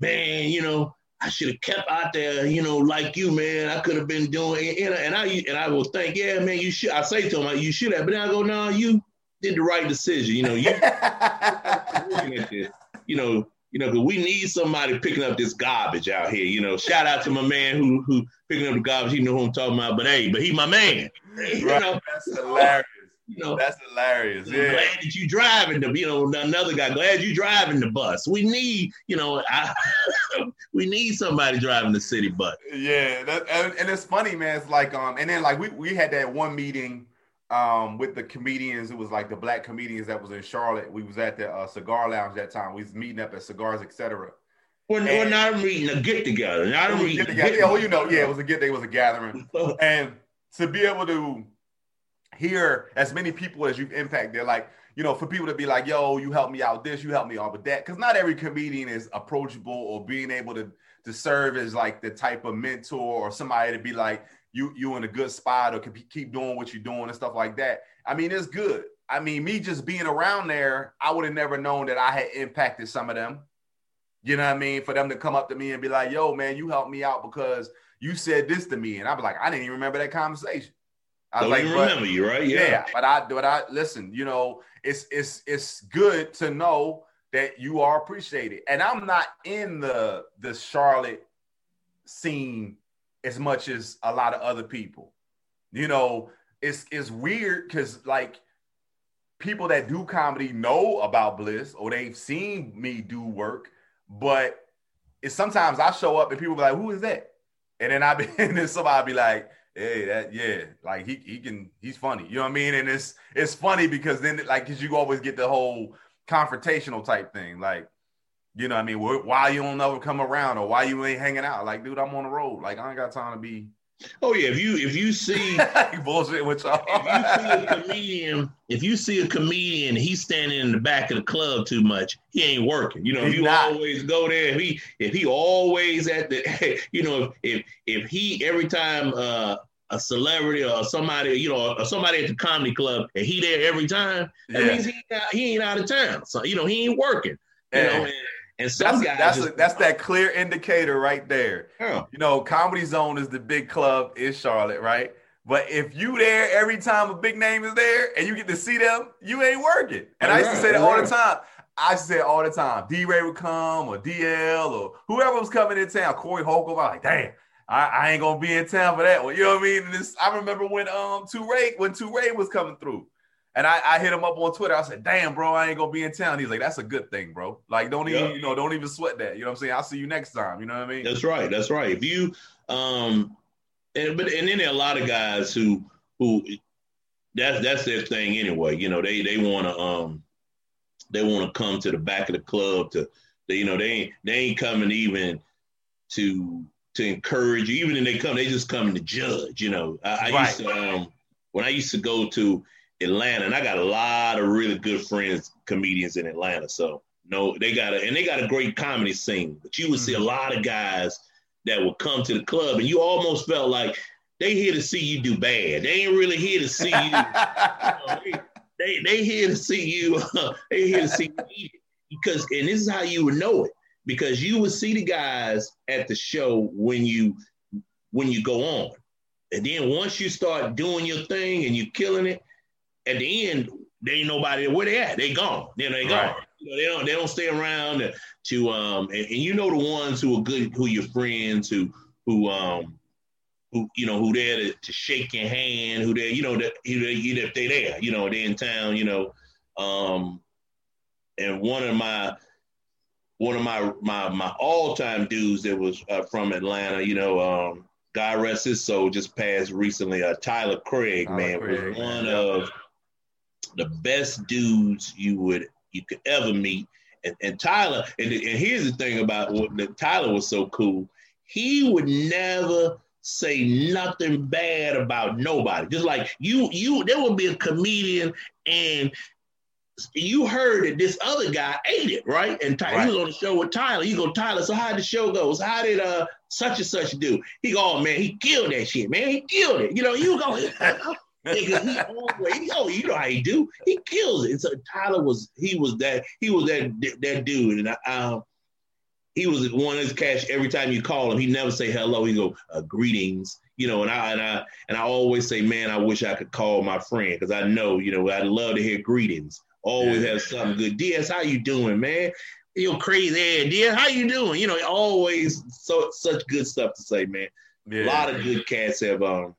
man, you know, I should have kept out there, you know, like you, man. I could have been doing, it. and, and I and I will think, yeah, man, you should. I say to him, you should have, but then I go, no, you did the right decision. You know, you looking at this, you know, you know, because we need somebody picking up this garbage out here. You know, shout out to my man who who picking up the garbage. He know who I'm talking about, but hey, but he my man. You know, That's hilarious. you know. That's hilarious. Yeah. Glad that you driving the, you know, another guy. Glad you driving the bus. We need, you know, I, we need somebody driving the city bus. Yeah, that, and, and it's funny, man. It's like um, and then like we we had that one meeting um with the comedians. It was like the black comedians that was in Charlotte. We was at the uh, cigar lounge that time. We was meeting up at cigars, etc. We're, we're not reading a get together. Not a was get together. Yeah, well, you know, yeah, it was a get. It was a gathering, and to be able to hear as many people as you've impacted, like you know, for people to be like, "Yo, you helped me out this, you helped me out with that," because not every comedian is approachable or being able to to serve as like the type of mentor or somebody to be like, "You you in a good spot or keep doing what you're doing and stuff like that." I mean, it's good. I mean, me just being around there, I would have never known that I had impacted some of them. You know what I mean? For them to come up to me and be like, "Yo, man, you helped me out because you said this to me," and I'd be like, "I didn't even remember that conversation." I was Don't like, even "But- remember you, right? yeah. but I but I listen, you know, it's it's it's good to know that you are appreciated. And I'm not in the the Charlotte scene as much as a lot of other people. You know, it's it's weird because like people that do comedy know about Bliss or they've seen me do work, but it's sometimes I show up and people be like, "Who is that?" And then I be and then somebody be like, "Hey, that yeah, like he he can he's funny." You know what I mean? And it's it's funny because then like because you always get the whole confrontational type thing, like. You know what I mean? Wh- Why you don't ever come around or why you ain't hanging out? Like, dude, I'm on the road. Like, I ain't got time to be Oh yeah. If you if you see bullshit with y'all. if you see a comedian, if you see a comedian, he's standing in the back of the club too much, he ain't working. You know, if He's you not. always go there, if he if he always at the, you know, if if if he every time uh, a celebrity or somebody, you know, or somebody at the comedy club, and he there every time, that Yeah. means he ain't out, he ain't out of town. So you know, he ain't working. You Yeah. know, and, and some that's guys that's just, that's that clear indicator right there. Yeah. You know, Comedy Zone is the big club in Charlotte, right? But if you there every time a big name is there and you get to see them, you ain't working. And I used to say that all the time. I used to say it all the time. D Ray would come or DL or whoever was coming in town. Corey Holcomb. I'm like, damn, I, I, ain't gonna be in town for that one. You know what I mean? This, I remember when um Ray when Ray was coming through. And I, I, hit him up on Twitter. I said, damn, bro, I ain't gonna be in town. He's like, that's a good thing, bro. Like, don't even, you know, don't even sweat that. You know what I'm saying? I'll see you next time. You know what I mean? That's right. That's right. If you um and but and then there are a lot of guys who who that's that's their thing anyway. You know, they they want to um they want to come to the back of the club to they, you know they ain't they ain't coming even to to encourage you. Even if they come, they just come to judge. You know, I, I right. used to um when I used to go to Atlanta, and I got a lot of really good friends comedians in Atlanta. So no, they got a and they got a great comedy scene. But you would see a mm-hmm. lot of guys that would come to the club, and you almost felt like they here to see you do bad. They ain't really here to see you. you know, they, they they here to see you. Uh, they here to see you eat it because, and this is how you would know it because you would see the guys at the show when you when you go on, and then once you start doing your thing and you killing it, at the end they ain't nobody where they at. They gone. You know, they gone. Right. You know, they don't they don't stay around to, to um and, and, you know the ones who are good who your friends who who um who you know who there to, to shake your hand, who there you know that you know if they there, you know they in town, you know. Um, and one of my one of my my my all time dudes that was uh, from Atlanta, you know, um, God rest his soul, just passed recently. Uh, Tyler Craig, Tyler man, Craig, was one man. of the best dudes you would you could ever meet. And, and Tyler, and, and here's the thing about what that Tyler was so cool. He would never say nothing bad about nobody. Just like you, you, there would be a comedian and you heard that this other guy ate it, right? And Ty- right. he was on the show with Tyler. You go, Tyler, so how did the show go? So how did uh such and such do? He go, oh man, he killed that shit, man. He killed it. You know, you go, nigga, he always, oh, you know how he do. He kills it. And so Tyler was, he was that, he was that that dude. And I, um, he was one of his cash every time you call him. He never say hello. He go uh, greetings, you know. And I and I and I always say, man, I wish I could call my friend because I know, you know, I'd love to hear greetings. Always have something good. DS, how you doing, man? You know, crazy head. DS, how you doing? You know, always so such good stuff to say, man. Yeah. A lot of good cats have um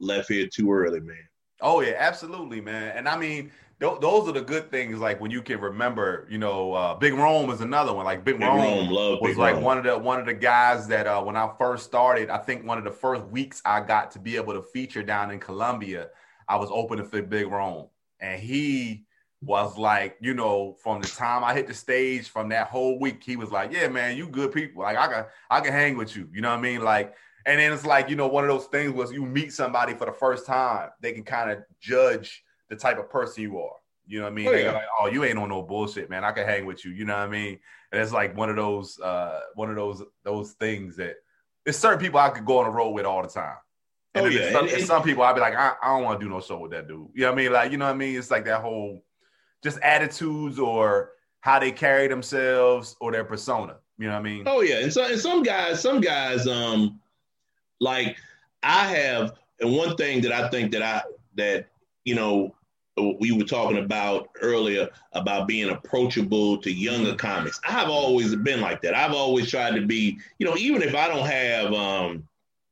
left here too early, man. Oh yeah, absolutely, man. And I mean, th- those are the good things. Like when you can remember, you know, uh, Big Rome is another one. Like Big, Big Rome, Rome was Big like Rome. one of the one of the guys that uh, when I first started, I think one of the first weeks I got to be able to feature down in Columbia, I was opening for Big Rome, and he was like, you know, from the time I hit the stage, from that whole week, he was like, "Yeah, man, you good people. Like I can, I can hang with you. You know what I mean? Like, and then it's like, you know, one of those things was you meet somebody for the first time, they can kind of judge the type of person you are. You know what I mean? Oh, yeah. like, oh, you ain't on no bullshit, man. I can hang with you. You know what I mean? And it's like one of those, uh, one of those, those things that there's certain people I could go on the road with all the time. And oh, yeah. Some, and, and, some people I'd be like, I, I don't want to do no show with that dude. You know what I mean? Like, you know what I mean? It's like that whole just attitudes or how they carry themselves or their persona. You know what I mean? Oh yeah. And so and some guys, some guys, um, like I have, and one thing that I think that I that you know we were talking about earlier about being approachable to younger comics. I've always been like that. I've always tried to be, you know, even if I don't have um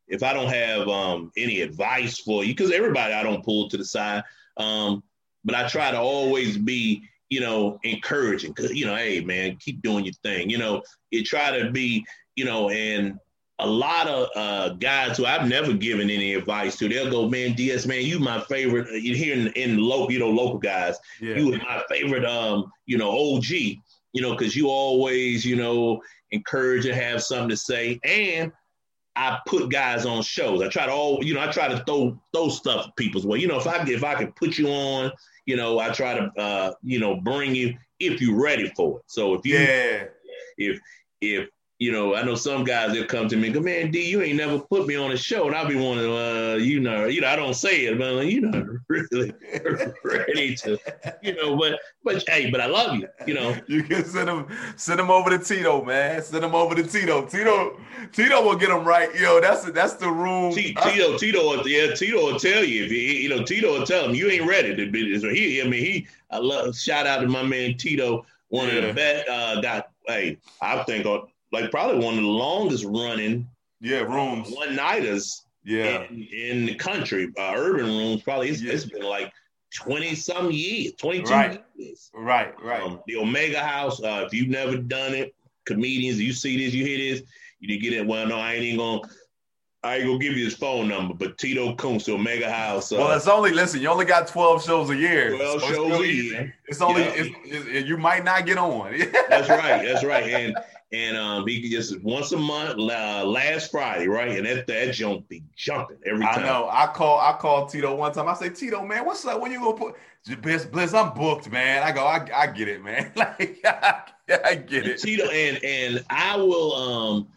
if I don't have um any advice for you, because everybody I don't pull to the side. Um, but I try to always be, you know, encouraging because, you know, hey man, keep doing your thing. You know, you try to be, you know, and a lot of uh, guys who I've never given any advice to, they'll go, man, DS, man, you my favorite. Uh, you here in, in local, you know, local guys, yeah. you were my favorite, um, you know, OG, you know, because you always, you know, encourage and have something to say. And I put guys on shows. I try to all, you know, I try to throw throw stuff people's way. You know, if I if I can put you on, you know, I try to, uh, you know, bring you if you're ready for it. So if you, yeah, if if you know, I know some guys they'll come to me and go, man, D, you ain't never put me on a show, and I'll be wanting, uh, you know, you know, I don't say it, but you know, really ready to, you know, but but hey, but I love you, you know. You can send them send them over to Tito, man. Send them over to Tito. Tito, Tito will get them right. Yo, that's that's the room. T- Tito, Tito, yeah, Tito will tell you if you, you know, Tito will tell him you ain't ready to be this. He, I mean, he, I love. Shout out to my man Tito, one yeah. of the best. Uh, got hey, I think like probably one of the longest running yeah rooms one nighters yeah in, in, the country uh, urban rooms probably it's, yeah. it's been like 20 some years 22 right. years right right um, the omega house uh, if you've never done it comedians you see this you hear this you get it well no i ain't even gonna I ain't gonna give you his phone number, but Tito Kuntz, Omega House. Uh, well, it's only listen. You only got twelve shows a year. Twelve so shows a year. It's only yeah. it's, it's, you might not get on. that's right. That's right. And and um, he just once a month, uh, last Friday, right? And that that jump be jumping every time. I know. I call I call Tito one time. I say, Tito, man, what's up? When you gonna put Bliss? Bliss, I'm booked, man. I go, I, I get it, man. like I, I get it. Tito, and and I will um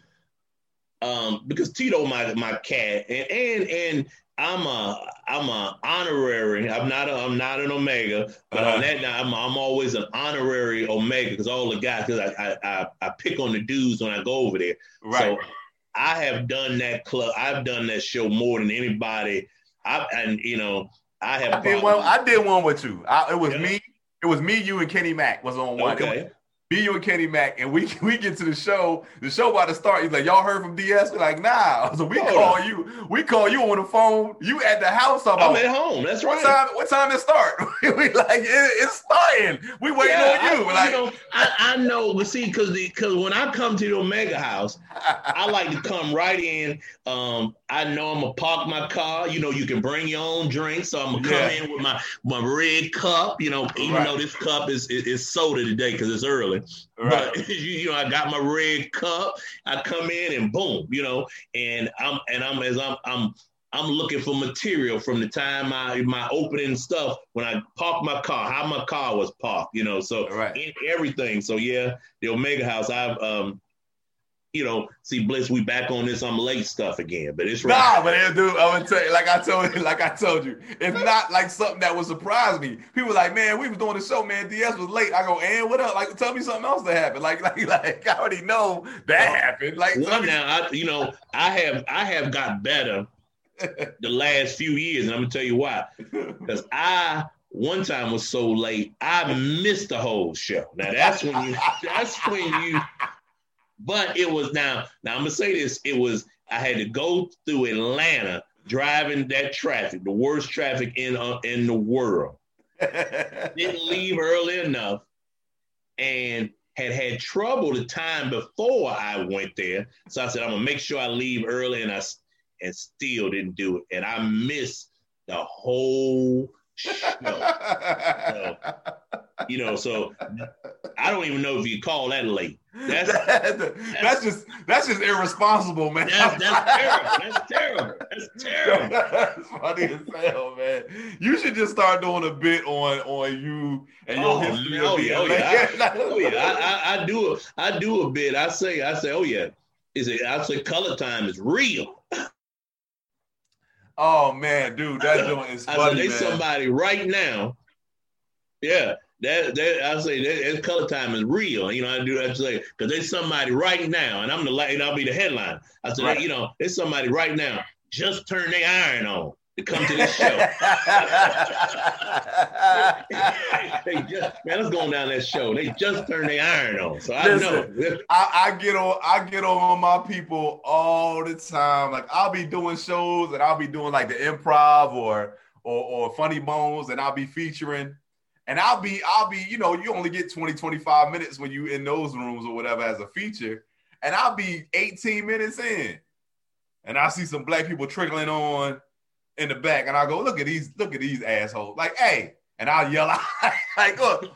um because Tito my my cat and and and I'm a I'm a honorary. I'm not a, I'm not an omega, but uh-huh. on that now I'm I'm always an honorary omega because all the guys because I, I I pick on the dudes when I go over there. Right. So I have done that club. I've done that show more than anybody. I and you know I have. I did one. I did one with you. I, it was yeah. me. It was me, you, and Kenny Mack was on one. Okay you, and Kenny Mack, and we we get to the show. The show about to start. He's like, "Y'all heard from DS?" We're like, "Nah." So we oh. call you. We call you on the phone. You at the house? About, I'm at home. That's right. What time? What time it start? we like, it, it's starting. We waiting yeah, on you. I, like, you know, I, I know, but see, because because when I come to the Omega House, I like to come right in. Um, I know I'm gonna park my car. You know, you can bring your own drink, so I'm gonna come yeah. in with my my red cup. You know, even right. though this cup is is, is soda today because it's early. Right. But you, know, I got my red cup. I come in and boom, you know, and I'm and I'm as I'm I'm I'm looking for material from the time my my opening stuff when I parked my car, how my car was parked, you know. So right. everything. So yeah, the Omega House. I've um you know, see Bliss, we back on this I'm late stuff again. But it's right. Nah, but it, dude, I'm gonna tell you, like I told you, like I told you, it's not like something that would surprise me. People like, man, we was doing the show, man. DS was late. I go, and what up? Like, tell me something else that happened. Like, like, like I already know that uh, happened. Like, one now, I, you know, I have I have got better the last few years, and I'm gonna tell you why. Because I one time was so late, I missed the whole show. Now that's when you that's when you but it was now, now I'm gonna say this, it was I had to go through Atlanta driving that traffic, the worst traffic in uh, in the world. Didn't leave early enough and had had trouble the time before I went there. So I said, I'm gonna make sure I leave early, and I and still didn't do it, and I missed the whole show. so, you know, so I don't even know if you call that late. That's, that's, just that's just irresponsible, man. That's, that's terrible. That's terrible. That's terrible. that's funny as hell, man. You should just start doing a bit on on you and your oh, history. Oh yeah, oh yeah, I, oh yeah. I, I, I do a I do a bit. I say I say, oh yeah. Is it? I say color time is real. Oh man, dude, that joint is funny. I said, they man. somebody right now. Yeah, that, that I say that, that, color time is real. You know, I do that say because there's somebody right now, and I'm the light, and I'll be the headline. I said, right. you know, there's somebody right now just turn their iron on to come to this show. they just, man, let's go down that show. They just turned their iron on, so I Listen, know. I, I, get on, I get on my people all the time. Like I'll be doing shows, and I'll be doing like the improv or or, or funny bones, and I'll be featuring and I'll be, I'll be, you know, you only get 20, 25 minutes when you in those rooms or whatever as a feature. And I'll be 18 minutes in. And I see some black people trickling on in the back. And I go, look at these, look at these assholes. Like, hey, and I'll yell out, like, look,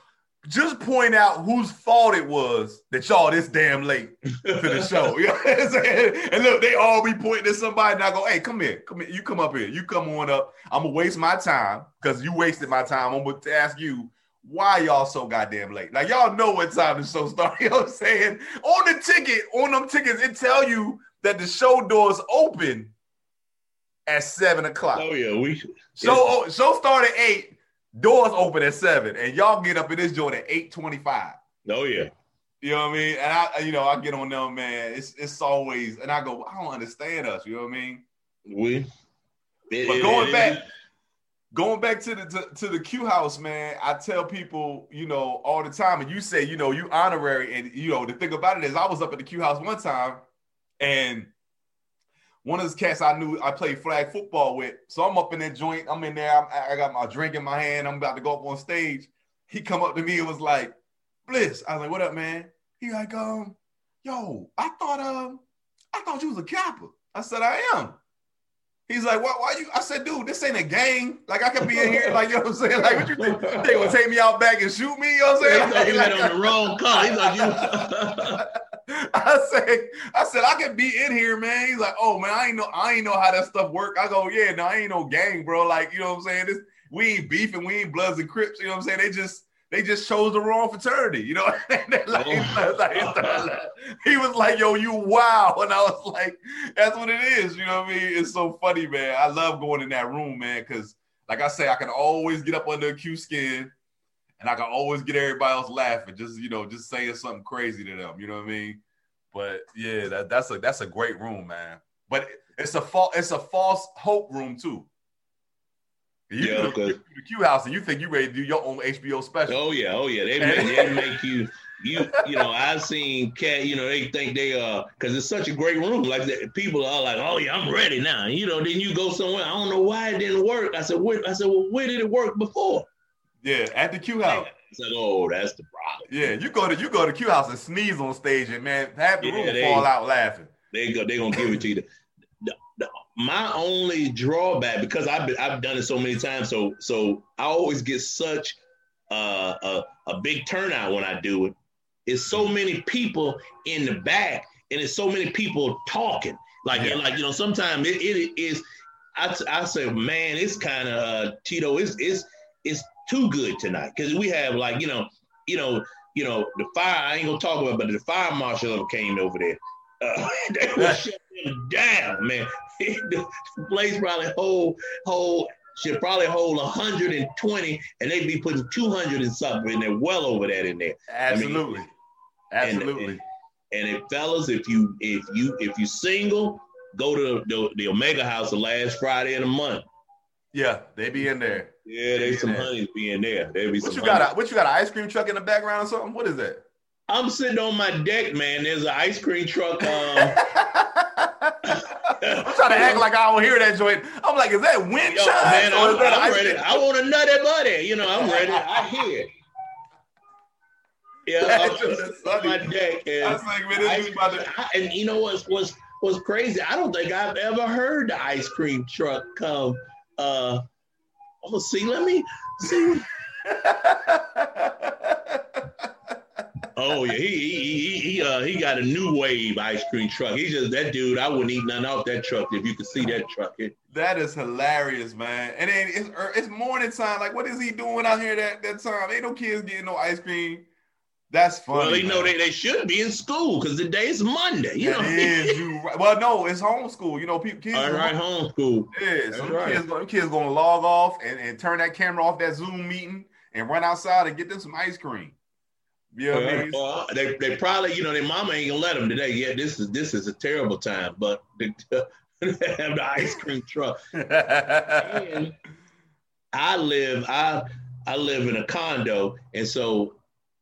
just point out whose fault it was that y'all this damn late to the show. You know what I'm saying? And look, they all be pointing at somebody, and I go, "Hey, come here, come here, you come up here, you come on up. I'm gonna waste my time because you wasted my time. I'm gonna ask you why y'all so goddamn late? Like y'all know what time the show starts. You know what I'm saying? On the ticket, on them tickets, it tell you that the show doors open at seven o'clock. Oh yeah, we show oh, show start at eight, doors open at seven, and y'all get up in this joint at eight twenty five. Oh yeah. You know what I mean? And I, you know, I get on them, man. It's it's always, and I go, I don't understand us. You know what I mean? We. But going back, going back to the to, to, the Q house, man, I tell people, you know, all the time, and you say, you know, you honorary, and you know, the thing about it is, I was up at the Q house one time, and one of those cats I knew I played flag football with, so I'm up in that joint, I'm in there, I'm, I got my drink in my hand, I'm about to go up on stage. He come up to me and was like, "Bliss," I was like, "What up, man?" He like, um, yo, I thought, um, I thought you was a Kappa. I said, I am. He's like, why, why you? I said, dude, this ain't a gang. Like, I could be in here, like, you know what I'm saying? Like, what you think? They gonna take me out back and shoot me? You know what I'm saying? He thought you like, on the wrong car. He's like, you. I said, I said, I could be in here, man. He's like, oh man, I ain't know, I ain't know how that stuff work. I go, yeah, no, I ain't no gang, bro. Like, you know what I'm saying? This, we ain't beefing, we ain't Bloods and Crips. You know what I'm saying? They just they just chose the wrong fraternity, you know. like, oh. like, he was like, "Yo, you wow," and I was like, "That's what it is." You know what I mean? It's so funny, man. I love going in that room, man, because like I say, I can always get up under a Q skin, and I can always get everybody else laughing, just you know, just saying something crazy to them. You know what I mean? But yeah, that, that's a that's a great room, man. But it's a false it's a false hope room too. You yeah, the, the Q house and you think you ready to do your own HBO special. Oh yeah, oh yeah. They, make, they make you you you know, I've seen cat, you know, they think they uh because it's such a great room. Like that people are like, Oh yeah, I'm ready now. You know, then you go somewhere. I don't know why it didn't work. I said, where I said, Well, where did it work before? Yeah, at the Q house. I said, Oh, that's the problem. Yeah, you go to you go to Q house and sneeze on stage and man, half the yeah, room they, fall out laughing. They go, they gonna give it to you my only drawback because I've been, I've done it so many times, so so I always get such uh, a a big turnout when I do it. It's so many people in the back, and it's so many people talking. Like yeah. like you know, sometimes it, it is. I, I say, man, it's kind of uh, Tito. It's it's it's too good tonight because we have like you know you know you know the fire. I ain't gonna talk about, but the fire marshal came over there. Uh, they were shut them down, man. the place probably hold hold should probably hold 120 and they'd be putting 200 and something and they're well over that in there absolutely I mean, absolutely and, and, and, if fellas if you if you if you single go to the, the omega house the last friday of the month yeah they be in there yeah there's some honeys being there there be what some you got a, what you got an ice cream truck in the background or something what is that I'm sitting on my deck, man. There's an ice cream truck. Um... I'm trying to act like I don't hear that joint. I'm like, is that wind Yo, Man, I'm, I'm ready. I want a nutty buddy. You know, I'm ready. I hear it. Yeah, I'm on my deck. And, I was like, man, this about to... I, and you know what's what's what's crazy? I don't think I've ever heard the ice cream truck come. Uh, oh, see, let me see. Oh yeah, he he he he, uh, he got a new wave ice cream truck. He just that dude. I wouldn't eat nothing off that truck if you could see that truck. It, that is hilarious, man. And then it's er, it's morning time. Like, what is he doing out here that that time? Ain't no kids getting no ice cream. That's funny. Well, they man. know they, they should be in school because the day is Monday. You that know, is, you right. Well, no, it's homeschool. You know, people kids. All right, homeschool. Yeah, so right. kids, kids gonna log off and, and turn that camera off that Zoom meeting and run outside and get them some ice cream. Yeah, well, they they probably you know their mama ain't gonna let them today. Yeah, this is this is a terrible time, but they have the ice cream truck. and I live I I live in a condo, and so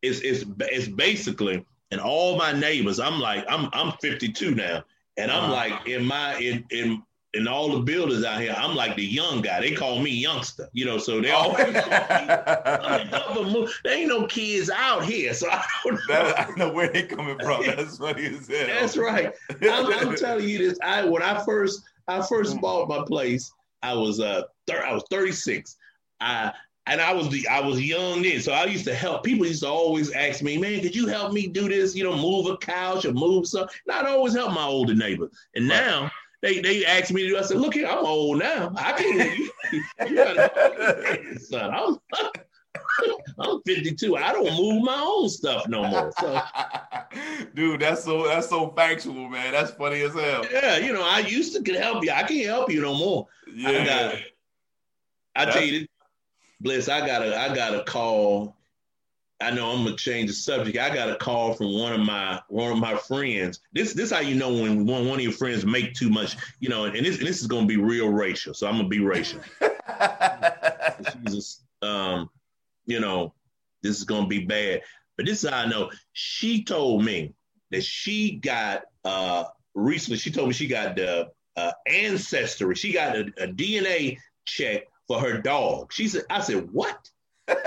it's it's it's basically and all my neighbors. I'm like I'm I'm 52 now, and I'm like in my in in and all the builders out here, I'm like the young guy. They call me youngster, you know. So they oh. always there ain't no kids out here, so I don't know. That, I know where they coming from. That's what he said. That's right. I'm, I'm, telling you this. I when I first I first mm. bought my place, I was uh thir- I was 36. I and I was the I was young then, so I used to help. People used to always ask me, "Man, could you help me do this? You know, move a couch or move something." And I'd always help my older neighbor. And now they they asked me to do. I said, "Look here, I'm old now. I can't. You, you gotta, son. I'm, I'm 52. I don't move my own stuff no more. So, dude, that's so that's so factual, man. That's funny as hell. Yeah, you know, I used to could help you. I can't help you no more. Yeah. I, got, I tell you, Bliss, I got a I got a call. I know I'm gonna change the subject. I got a call from one of my one of my friends. This this how you know when one, one of your friends make too much, you know, and this and this is gonna be real racial. So I'm gonna be racial. A, um, you know, this is gonna be bad. But this is how I know. She told me that she got uh recently. She told me she got the uh, ancestry. She got a, a DNA check for her dog. She said, I said, what?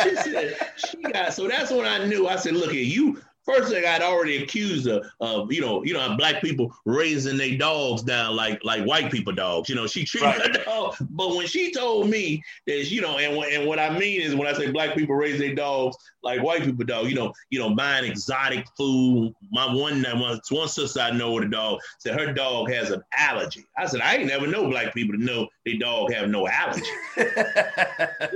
She said, she got, so that's when I knew. I said, look here, you, First thing I'd already accused of, of you know, you know, black people raising their dogs down like like white people dogs. You know, she treated right. her dog. But when she told me that, you know, and and what I mean is when I say black people raise their dogs like white people dog, you know, you know, buying exotic food. My one one, one sister I know with a dog said her dog has an allergy. I said, I ain't never know black people to know their dog have no allergy. you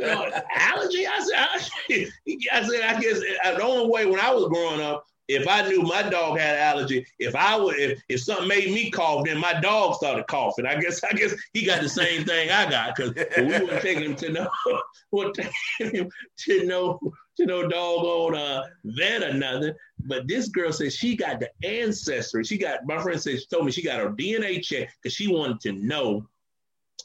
know, allergy? I said, I, I said, I guess uh, the only way when I was growing up, if I knew my dog had allergy, if I would, if, if something made me cough, then my dog started coughing. I guess, I guess he got the same thing I got because we weren't taking him to him to know, to no doggone uh, vet or nothing. But this girl said she got the ancestry. She got my friend said she told me she got her DNA check because she wanted to know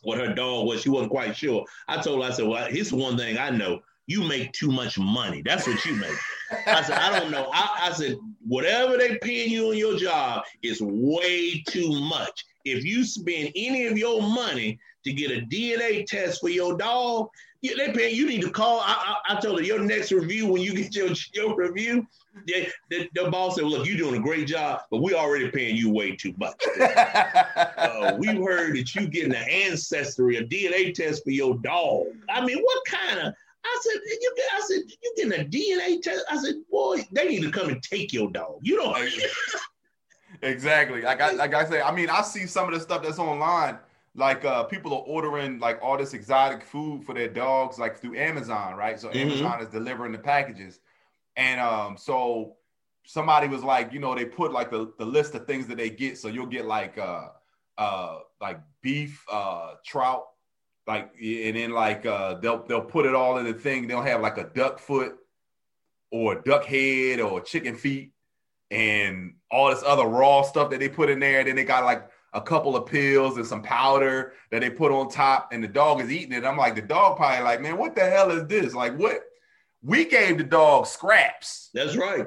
what her dog was. She wasn't quite sure. I told her, I said, well, here's one thing I know you make too much money. That's what you make. I said, I don't know. I, I, said, whatever they paying you on your job is way too much. If you spend any of your money to get a DNA test for your dog, you, they pay. You need to call. I, I, I, told her your next review when you get your your review. They, the, the boss said, "Look, you're doing a great job, but we already paying you way too much. uh, we heard that you getting an ancestry, a DNA test for your dog. I mean, what kind of I said, you get, I said, you getting a DNA test? I said, boy, they need to come and take your dog. You don't. exactly. Like I, like I say, I mean, I see some of the stuff that's online. Like uh, people are ordering like all this exotic food for their dogs, like through Amazon, right? So mm-hmm. Amazon is delivering the packages, and um, so somebody was like, you know, they put like the, the list of things that they get. So you'll get like uh, uh, like beef, uh, trout, like and then like uh they'll they'll put it all in the thing. They'll have like a duck foot or a duck head or chicken feet and all this other raw stuff that they put in there. Then they got like a couple of pills and some powder that they put on top and the dog is eating it. I'm like the dog probably like man what the hell is this? Like what? We gave the dog scraps. That's right.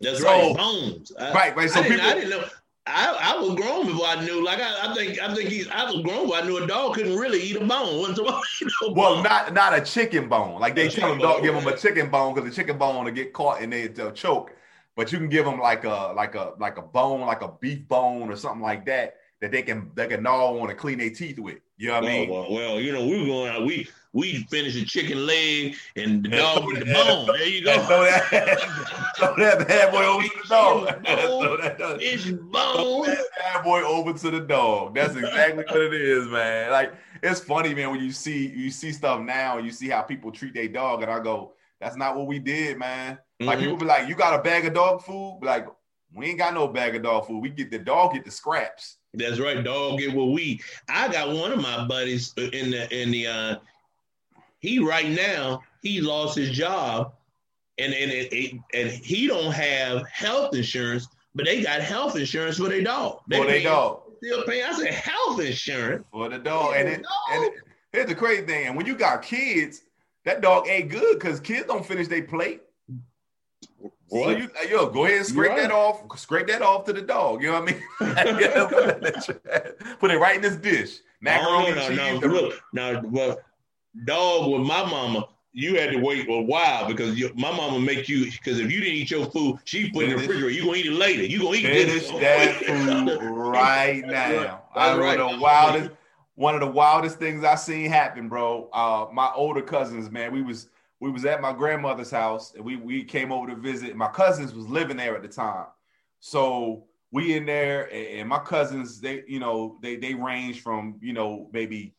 That's so, right. Bones. Right right. So I people I didn't know I, I was grown before I knew. Like I, I think I think he's I was grown before I knew a dog couldn't really eat a bone. Wasn't you know, well, not not a chicken bone. Like they tell them don't give them a chicken bone because the chicken bone will get caught and they, they'll choke. But you can give them like a like a like a bone, like a beef bone or something like that that they can they can gnaw on and clean their teeth with. You know what I mean? Well, well, you know, we were going out. We we finished a chicken leg and the dog with the bone. There you go. Throw that, throw that bad boy over to the dog. throw that, fish bone. that bad boy over to the dog. That's exactly what it is, man. Like it's funny, man, when you see you see stuff now, and you see how people treat their dog, and I go, that's not what we did, man. Mm-hmm. Like people be like, you got a bag of dog food? Be like, we ain't got no bag of dog food. We get the dog get the scraps. That's right, dog get what we. I got one of my buddies in the in the uh he right now he lost his job and and it, and he don't have health insurance, but they got health insurance for their dog. They for their dog. Still paying. I said health insurance for the dog. And, it, dog. and it, here's the crazy thing: and when you got kids, that dog ain't good because kids don't finish their plate. You, yo, go ahead and scrape right. that off. Scrape that off to the dog. You know what I mean? Put it right in this dish. Macaroni oh, no, cheese. No, look, now, well, dog with my mama, you had to wait a while because you, my mama make you because if you didn't eat your food, she put it in the refrigerator. You gonna eat it later. You gonna eat Finish this. that food right now. I right. the wildest one of the wildest things I seen happen, bro. Uh, my older cousins, man, we was we was at my grandmother's house and we we came over to visit. My cousins was living there at the time, so we in there and my cousins they you know they they range from you know maybe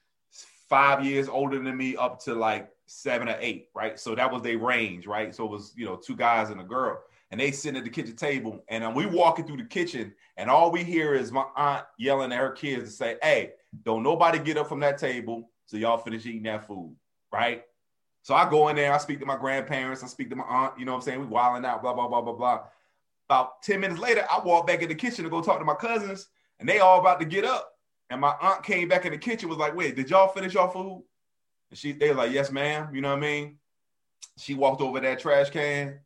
five years older than me up to like seven or eight, right? So that was their range, right? So it was you know two guys and a girl, and they sitting at the kitchen table, and um, we walking through the kitchen, and all we hear is my aunt yelling at her kids to say, "Hey, don't nobody get up from that table so y'all finish eating that food, right?" So I go in there, I speak to my grandparents, I speak to my aunt, you know what I'm saying? We wilding out, blah, blah, blah, blah, blah. About 10 minutes later, I walk back in the kitchen to go talk to my cousins, and they all about to get up. And my aunt came back in the kitchen, was like, wait, did y'all finish your food? And she they were like, yes, ma'am. You know what I mean? She walked over that trash can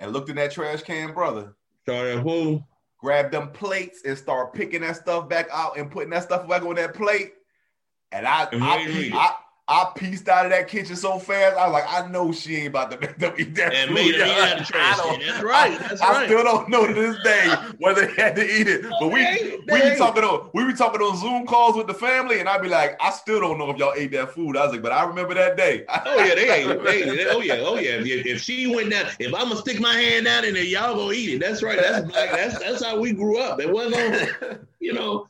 and looked in that trash can, brother. Started who? Grabbed them plates and start picking that stuff back out and putting that stuff back on that plate. And I, And I, where you eat it? I, I pieced out of that kitchen so fast. I was like, I know she ain't about to make them eat that And food. made them eat I out of trash don't- That's right. That's I right. still don't know to this day whether they had to eat it. But we Okay, we be talking on we be talking on Zoom calls with the family, and I'd be like, I still don't know if y'all ate that food. I was like, but I remember that day. Oh yeah, they ain't. They, they- oh yeah, oh yeah. If, if she went down, if I'm gonna stick my hand down in there, y'all gonna eat it. That's right. That's black. That's that's how we grew up. It wasn't, you know,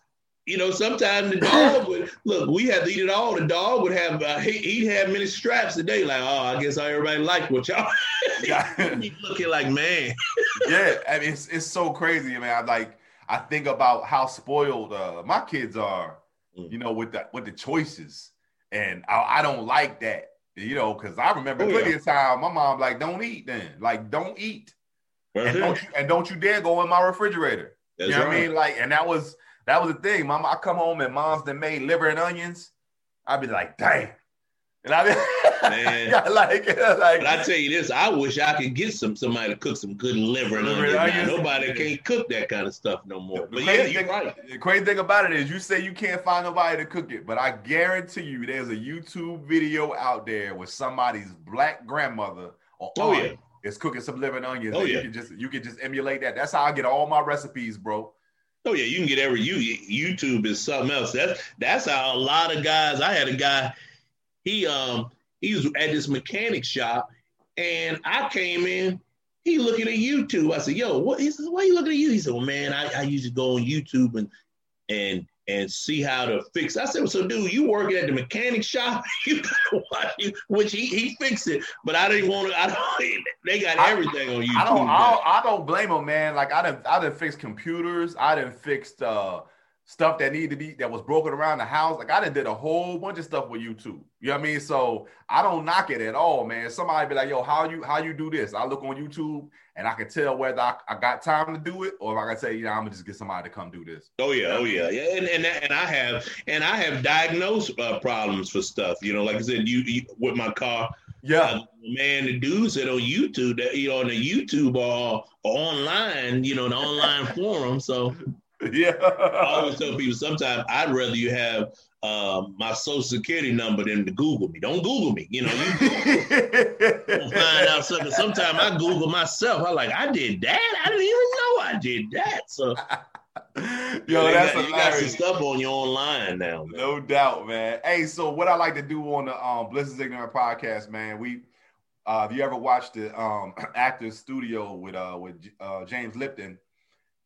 you know. Sometimes the dog would look. We had to eat it all. The dog would have. Uh, he he'd have many straps a day. Like, oh, I guess everybody like what y'all. He looking like man. yeah, I mean, it's it's so crazy, man. I like I think about how spoiled uh, my kids are, Mm. you know, with the with the choices, and I, I don't like that, you know, because I remember Oh, plenty yeah. of time my mom like, don't eat then, like don't eat, and don't you and don't you dare go in my refrigerator. That's you know what I mean? Like, and that was that was the thing. Mom, I come home and mom's that made liver and onions. I'd be like, dang. And I yeah, like, like But I tell you this, I wish I could get some somebody to cook some good liver and onions. Onions. Nobody can't cook that kind of stuff no more. The But yeah, you're thing- right. The crazy thing about it is you say you can't find nobody to cook it, but I guarantee you there's a YouTube video out there with somebody's black grandmother or Oh, aunt yeah. is cooking some liver and onions. Oh, and yeah. You can just you can just emulate that. That's how I get all my recipes, bro. Oh yeah, you can get every you YouTube is something else. That's that's how a lot of guys. I had a guy, he um he was at this mechanic shop, and I came in. He looking at YouTube. I said, "Yo, what?" He says, "Why you looking at you?" He said, "Well, man, I, I usually go on YouTube and and and see how to fix." I said, well, "So, dude, you working at the mechanic shop? you gotta watch it." Which he he fixed it, but I didn't want to. I don't. They got I- everything on YouTube. I don't. I don't I don't blame them, man. Like I didn't. I didn't fix computers, I didn't fix uh stuff that needed to be that was broken around the house. Like I done did a whole bunch of stuff with YouTube. You know what I mean? So I don't knock it at all, man. Somebody be like, yo, how you how you do this? I look on YouTube and I can tell whether I, I got time to do it or if I can say, you know, I'm gonna just get somebody to come do this. Oh yeah, oh yeah, yeah, and and, and I have and I have diagnosed uh, problems for stuff. You know, like I said, you, you with my car, Yeah. uh, man, the dude said on YouTube that you know on the YouTube or, or online, you know, the online forum. So I always tell people sometimes I'd rather you have uh, my social security number than to Google me. Don't Google me. You know, you find out something. Sometimes I Google myself. I'm like, I did that. I didn't even know I did that. So Yo, you, that's got, you got some stuff on your online now. Man. No doubt, man. Hey, so what I like to do on the um Bliss is Ignorant podcast, man, we uh if you ever watched the um actors studio with uh with uh James Lipton,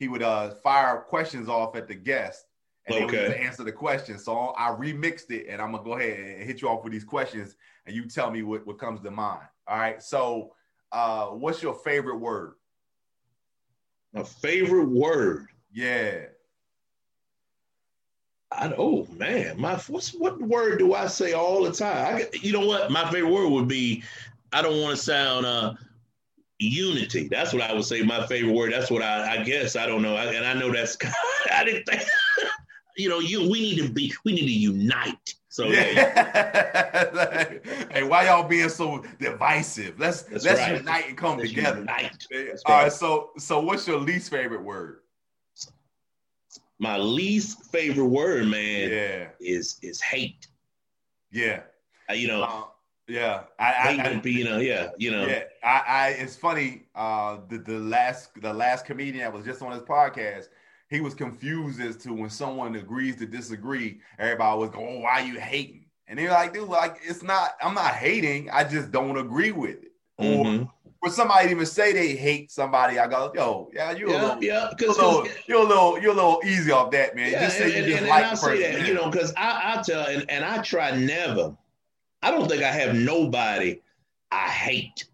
he would uh fire questions off at the guest and they would answer the questions. So I remixed it and I'm gonna go ahead and hit you off with these questions and you tell me what, what comes to mind. All right. So uh what's your favorite word? A favorite word. Yeah. I, oh man, my what's what word do I say all the time? I, you know what? My favorite word would be. I don't want to sound uh, unity. That's what I would say. My favorite word. That's what I, I guess. I don't know. I, and I know that's. I didn't think. you know, you. We need to be. We need to unite. So yeah. Hey, why y'all being so divisive? Let's That's let's right. unite and come let's together. unite. That's All right. right. So so what's your least favorite word? My least favorite word, man, Yeah. is is hate. Yeah. Uh, you know, Uh, yeah. I, I, I don't be, you know, yeah, you know. yeah. I, I it's funny. Uh the, the last the last comedian that was just on his podcast, he was confused as to when someone agrees to disagree, everybody was going, oh, why you hating? And they're like, dude, like it's not, I'm not hating, I just don't agree with it. Or Mhm. for somebody to even say they hate somebody, I go, yo, yeah, you a Yeah, little, yeah, you're a little, you're a little, you're a little easy off that, man. Yeah, just say and, you just and like I'll the say person, that, you know, because I, I tell and, and I try never I don't think I have nobody I hate.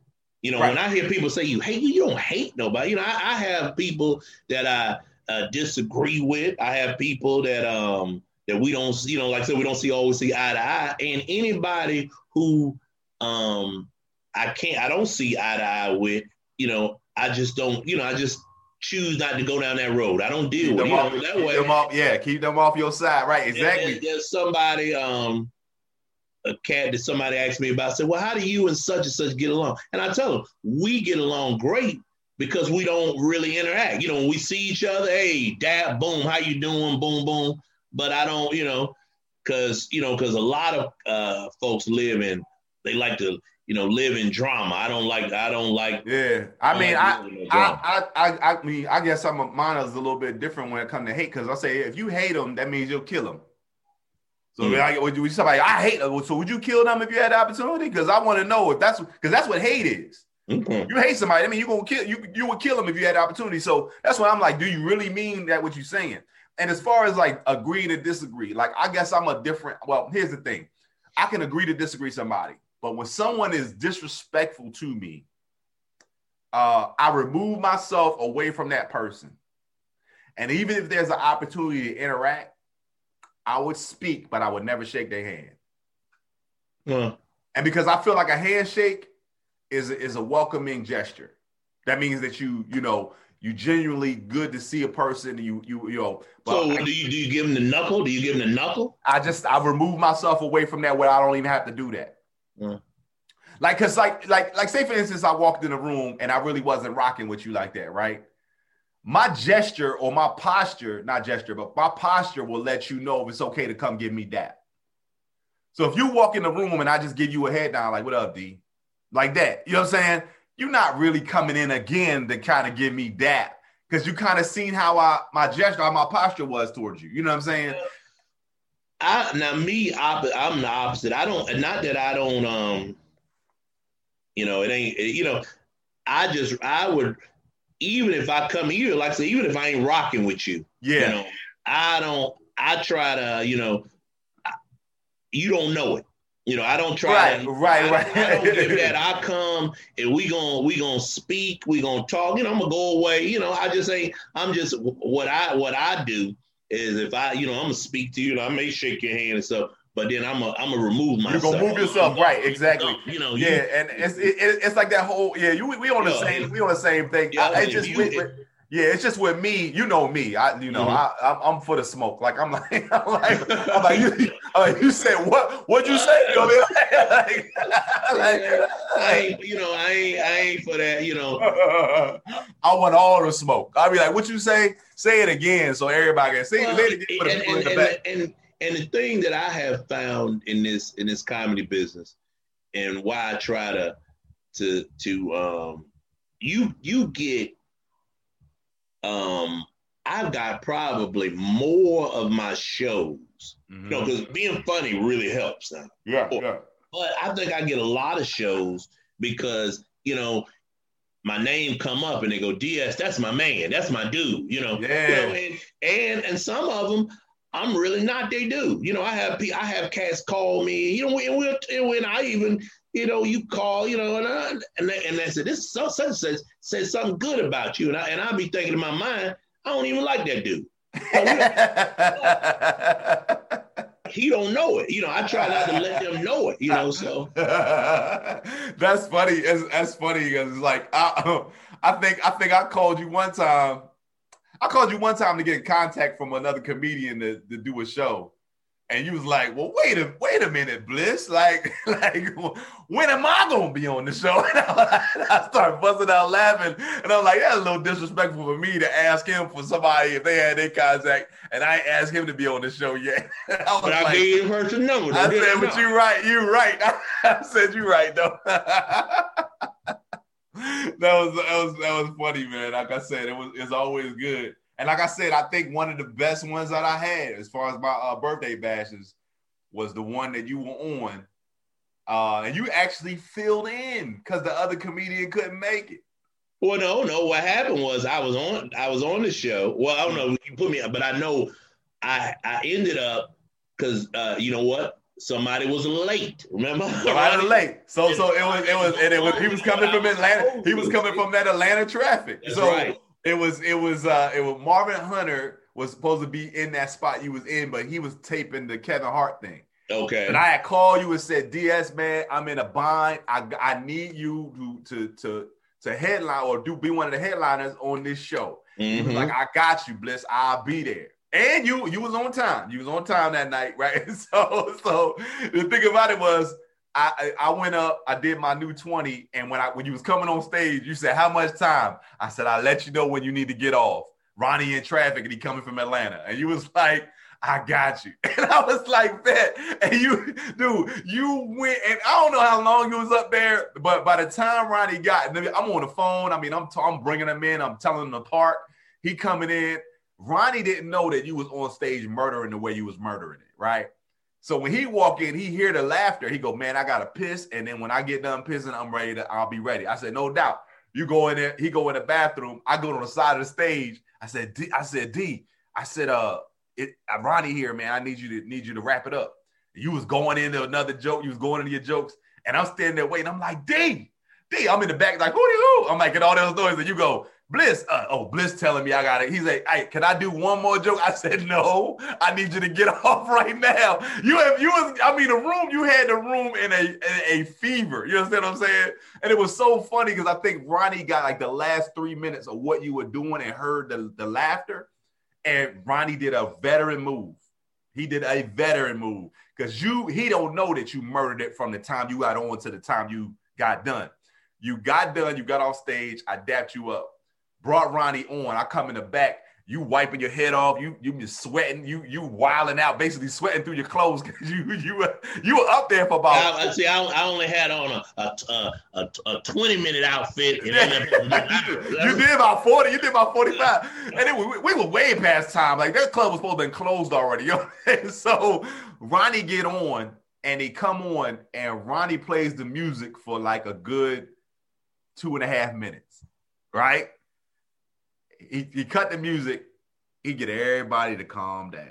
You know, Right. when I hear people say you hate, you don't hate nobody. You know, I, I have people that I uh, disagree with. I have people that um that we don't, you know, like I said, we don't see always see eye to eye. And anybody who um I can't, I don't see eye to eye with, you know, I just don't, you know, I just choose not to go down that road. I don't deal Keep with them you off, know, that keep way. them off, yeah, keep them off your side, right? Exactly. There's, there's somebody, um, a cat that somebody asked me about. I Said, "Well, how do you and such and such get along?" And I tell them, we get along great because we don't really interact. You know, when we see each other, hey, dad, boom, how you doing? Boom, boom. But I don't, you know, because you know, because a lot of uh, folks live in, they like to, you know, live in drama. I don't like, I don't like. Yeah, I mean, I, like living in drama. I, I, I, I mean, I guess I'm a, mine is a little bit different when it comes to hate because I say if you hate them, that means you'll kill them. So Mm. like, would you somebody I hate? So would you kill them if you had the opportunity? Because I want to know if that's because that's what hate is. Mhm. You hate somebody, I mean, you gonna kill you. You would kill them if you had the opportunity. So that's why I'm like, do you really mean that what you're saying? And as far as like agree to disagree, like I guess I'm a different. Well, here's the thing, I can agree to disagree somebody, but when someone is disrespectful to me, uh, I remove myself away from that person. And even if there's an opportunity to interact, I would speak, but I would never shake their hand. Well, And because I feel like a handshake is is a welcoming gesture. That means that you, you know, you genuinely good to see a person. You, you, you know. But so I, do you do you give them the knuckle? Do you give them the knuckle? I just I remove myself away from that where I don't even have to do that. Mm. Like, cause like, like, like, say for instance, I walked in a room and I really wasn't rocking with you like that, right? My gesture or my posture, not gesture, but my posture will let you know if it's okay to come give me that. So if you walk in the room and I just give you a head down, like, what up, D? Like that. You know what I'm saying? You're not really coming in again to kind of give me that. Because you kind of seen how I my gesture, how my posture was towards you. You know what I'm saying? I now me, oppo- I'm the opposite. I don't, not that I don't, um, you know, it ain't, you know, I just, I would, even if I come here, like I say, even if I ain't rocking with you, Yeah. you know, I don't, I try to, you know, I- you don't know it. You know, I don't try Right, to, right, I, right. I don't give that. I come and we gonna we gonna speak. We gonna talk. You know, I'm gonna go away. You know, I just ain't. I'm just what I what I do is if I you know I'm gonna speak to you. and I may shake your hand and stuff, but then I'm gonna I'm gonna remove myself. You're gonna move yourself, right? Exactly. You know, you- Yeah, and it's it, it- it's like that whole yeah. You we on the Yeah. same we on the same thing. Yeah, I, I it's just you- with, with- yeah. It's just with me. You know me. I you know Mhm. I I'm, for the smoke. Like I'm like I'm like I'm like you. Like, you said what? What'd you say? You know what I like, I ain't, you know, I ain't, I ain't for that. You know, I want all the smoke. I'll be like, what you say? Say it again so everybody can say, Well, say it again for the people in the back. and, and the thing that I have found in this in this comedy business, and why I try to to to um, you you get um, I've got probably more of my shows. You know, because being funny really helps now. yeah, yeah. But I think I get a lot of shows because, you know, my name come up and they go, DS, that's my man, that's my dude, you know. Yeah. You know, and, and and some of them I'm really not they do. You know, I have I have cats call me, you know, and we'll and when I even, you know, you call, you know, and I, and they, and they said this so such says says something good about you, and I and I be thinking in my mind, I don't even like that dude. He don't know it. You know, I try not to let them know it. You know, so that's funny. It's, that's funny because it's like I, I think I think I called you one time. I called you one time to get in contact from another comedian to, to do a show, and you was like, "Well, wait a wait a minute, Bliss. Like, like when am I gonna be on the show?" And I started busting out laughing, and I'm like, "That's a little disrespectful for me to ask him for somebody if they had their contact, and I asked him to be on the show yet." I was but I like, gave her number. I said, but you're right, you're right. I said you're right though. That was that was that was funny, man. Like I said, it was it's always good. And like I said, I think one of the best ones that I had as far as my uh, birthday bashes was the one that you were on. Uh, and you actually filled in because the other comedian couldn't make it. Well, no, no. What happened was I was on I was on the show. Well, I don't know. You put me, up, but I know I I ended up because uh, you know what somebody was late. Remember? Somebody was late. So so it was it was and it was he was coming from Atlanta. He was coming from that Atlanta traffic. That's so right. it was it was uh it was Marvin Hunter was supposed to be in that spot you was in, but he was taping the Kevin Hart thing. Okay. And I had called you and said, DS man, I'm in a bind. I I need you to to to to headline or do be one of the headliners on this show. Mhm. like, I got you, Bliss. I'll be there. And you you was on time. You was on time that night, right? So so the thing about it was I I went up, I did my new 20, and when I when you was coming on stage, you said, How much time? I said, I'll let you know when you need to get off. Ronnie in traffic, and he coming from Atlanta. And you was like, I got you. And I was like, bet. And you, dude, you went, and I don't know how long you was up there, but by the time Ronnie got, I'm on the phone. I mean, I'm, t- I'm bringing him in. I'm telling him to park. He coming in. Ronnie didn't know that you was on stage murdering the way you was murdering it, right? So when he walk in, he hear the laughter. He go, man, I gotta piss. And then when I get done pissing, I'm ready to, I'll be ready. I said, no doubt. You go in there, he go in the bathroom. I go to the side of the stage. I said, D, I said, D, I said, uh, it, uh, Ronnie here, man. I need you to need you to wrap it up. You was going into another joke. You was going into your jokes, and I'm standing there waiting. I'm like, D, D. I'm in the back, like, who do you? I'm get all those noise, and you go, Bliss. Uh, oh, Bliss telling me I got it. He's like, hey, can I do one more joke? I said, no. I need you to get off right now. You have you was. I mean, the room you had the room in a in a fever. You understand what I'm saying? And it was so funny because I think Ronnie got like the last three minutes of what you were doing and heard the, the laughter. And Ronnie did a veteran move. He did a veteran move because you he don't know that you murdered it from the time you got on to the time you got done. You got done, you got off stage, I dapped you up, brought Ronnie on. I come in the back, you wiping your head off, you you just sweating, you you wilding out, basically sweating through your clothes because you you were you were up there for about I, see. I, I only had on a a, a, a, twenty minute outfit. And Yeah. then you did about 40, you did about 45. And then we, we were way past time. Like that club was supposed to be closed already. You know? So Ronnie get on and he come on and Ronnie plays the music for like a good two and a half minutes. Right? He, he cut the music, he get everybody to calm down.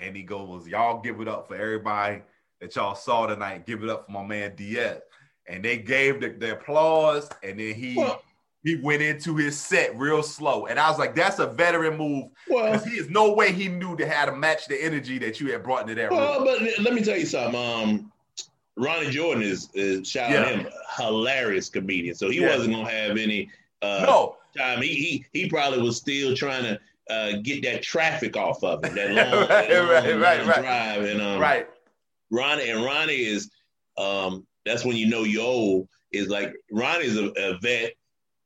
And he goes, Y'all give it up for everybody that y'all saw tonight. Give it up for my man Diaz. And they gave the, the applause, and then he Well- he went into his set real slow. And I was like, that's a veteran move. well, he is no way he knew to how to match the energy that you had brought into that well, room. but let me tell you something. Um, Ronnie Jordan is, is shout out Yeah. him, hilarious comedian. So he Yeah. wasn't gonna have any uh, No, time. He, he he probably was still trying to uh, get that traffic off of him. That long, Right, that long right, right, long right. drive. And um, right. Ronnie and Ronnie is um that's when you know you're old is like Ronnie's a, a vet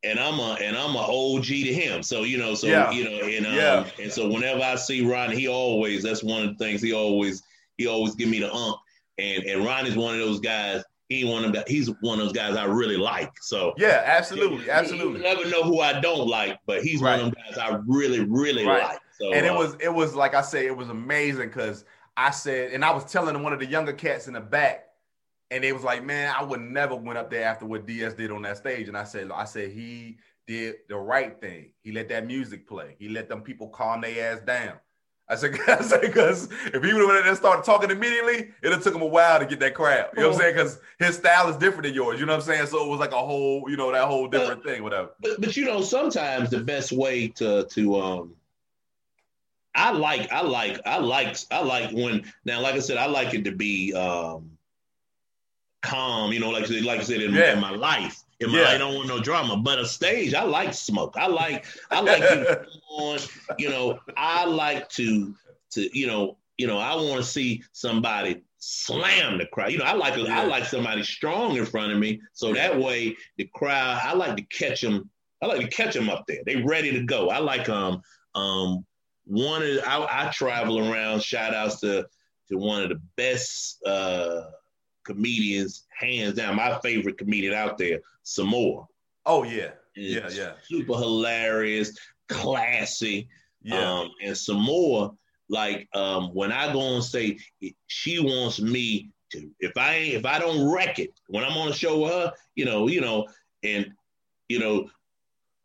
and I'm a and I'm a OG to him. So you know, so Yeah. you know, and um, Yeah. and so whenever I see Ronnie, he always that's one of the things he always he always give me the ump. And and Ronnie's one of those guys. He one of the, he's one of those guys I really like. So Yeah, absolutely, you absolutely. never know who I don't like, but he's one of them guys I really really Right. like. So and it uh, was it was like I said, it was amazing because I said, and I was telling one of the younger cats in the back, and they was like, "Man, I would never went up there after what DS did on that stage." And I said, "I said he did the right thing. He let that music play. He let them people calm their ass down." I said, I said, because if he would have went and started talking immediately, it'd have took him a while to get that crowd. You know what I'm saying? Because his style is different than yours. You know what I'm saying? So it was like a whole, you know, that whole different thing, whatever. but but you know sometimes the best way to to um I like I like I like I like when now like I said I like it to be um calm you know like I like I said in, Yeah. in my life in my Yeah. I don't want no drama but a stage I like smoke I like I like you on you know I like to to you know you know I want to see somebody slam the crowd you know I like. I like somebody strong in front of me so that way the crowd I like to catch them I like to catch them up there. They ready to go. I like um um one of I, I travel around. Shout outs to to one of the best uh comedians, hands down. My favorite comedian out there, Sommore. Oh yeah, yeah, yeah, Super hilarious, classy. yeah. Um, and Sommore, like um, when I go and say she wants me to. If I ain't, if I don't wreck it when I'm on a show with her, you know, you know, and you know,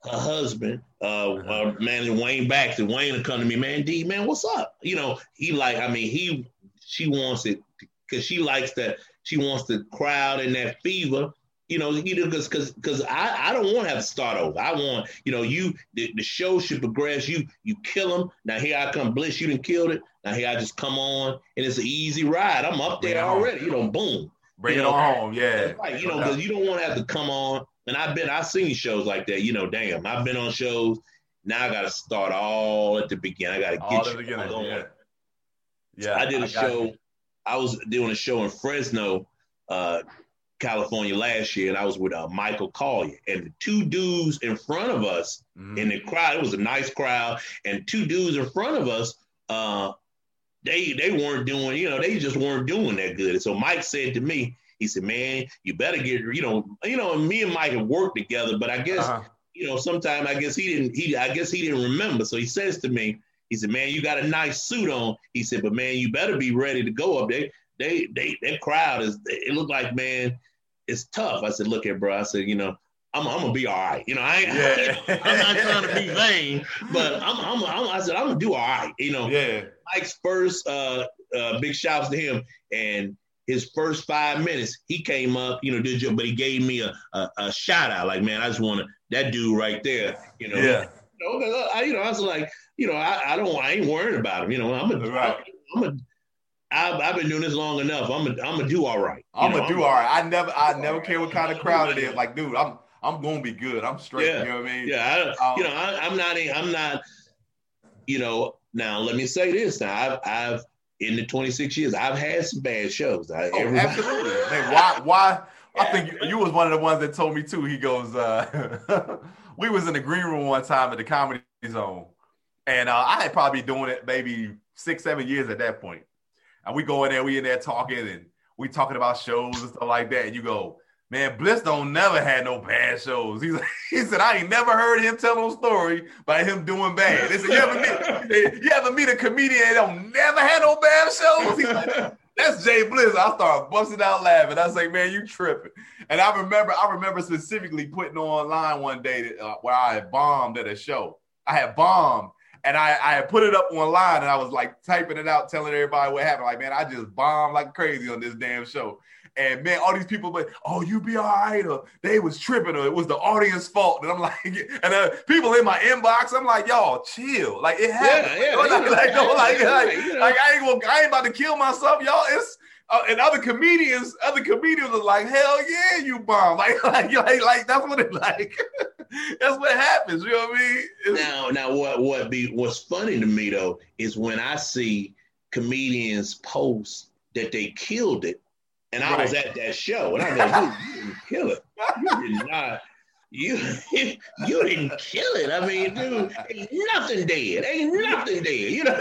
her husband, uh, uh man, Wayne Baxter, Wayne will come to me, man, D, man, what's up? You know, he like, I mean, he, she wants it because she likes that. She wants the crowd and that fever. You know, you know, because because because I, I don't want to have to start over. I want you know you the, the show should progress. You you kill them. Now here I come, Bliss. You didn't kill it. Now here I just come on and it's an easy ride. I'm up there already. You know, boom. Bring you it know, on home, yeah. Right, you know, because you don't want to have to come on. And I've been, I've seen shows like that. You know, damn, I've been on shows. Now I got to start all at the beginning. I got to get you beginning, on. Yeah. yeah, I did a I show. You. I was doing a show in Fresno, uh, California last year, and I was with uh, Michael Colyar. And the two dudes in front of us mm-hmm. in the crowd, it was a nice crowd, and two dudes in front of us, uh, they they weren't doing, you know, they just weren't doing that good. And so Mike said to me, he said, "Man, you better get, you know, you know." Me and Mike have worked together, but I guess, uh-huh. you know, sometimes I guess he didn't. He, I guess he didn't remember. So he says to me, he said, "Man, you got a nice suit on." He said, "But man, you better be ready to go up there. They, they, that crowd is. It looked like, man, it's tough." I said, "Look at bro." I said, "You know." I'm, I'm gonna be all right. You know, I ain't, yeah. I'm not trying to be vain, but I'm, I'm, I'm, i said I'm gonna do all right. You know, yeah. Mike's first uh, uh, big shouts to him, and his first five minutes, he came up, you know, did you, but he gave me a, a, a shout out, like, man, I just want to that dude right there, you know. Yeah. You know, I, you know, I was like, you know, I, I don't, I ain't worried about him. You know, I'm a, right. I'm a, I've, I've been doing this long enough. I'm a, I'm gonna do all right. I'm gonna do I'm, all right. I never, I never care what kind of crowd it is. Like, dude, I'm, I'm gonna be good. I'm straight. Yeah. You know what I mean? Yeah. I, um, you know, I, am not, I'm not. You know, now let me say this. Now, I've, I've in the 26 years, I've had some bad shows. I, oh, absolutely. hey, why? Why? I think you, you, was one of the ones that told me too. He goes, uh, we was in the green room one time at the comedy zone, and uh, I had probably doing it maybe six, seven years at that point. And we go in there, we in there talking, and we talking about shows and stuff like that. And you go, Man, Bliss don't never had no bad shows. He's, he said, I ain't never heard him tell no story about him doing bad. They said, you ever meet, you ever meet a comedian that don't never had no bad shows? He's like, that's Jay Bliss. I started busting out laughing. I was like, man, you tripping. And I remember, I remember specifically putting online one day that, uh, where I had bombed at a show. I had bombed and I, I had put it up online and I was like typing it out, telling everybody what happened. Like, man, I just bombed like crazy on this damn show. And man, all these people like, oh, you be all right, or they was tripping, or it was the audience fault. And I'm like, and uh, people in my inbox, I'm like, y'all chill. Like it happened. Yeah, yeah, like, like, like, no, like, like, like, I ain't gonna, I ain't about to kill myself, y'all. It's uh, and other comedians, other comedians are like, hell yeah, you bomb. Like, like, like, like that's what it like. that's what happens. You know what I mean? It's, now, now, what what be what's funny to me though is when I see comedians post that they killed it and I was at that show, and I go, you didn't kill it. You did not. You you didn't kill it. I mean, dude, ain't nothing dead. Ain't nothing dead. You know,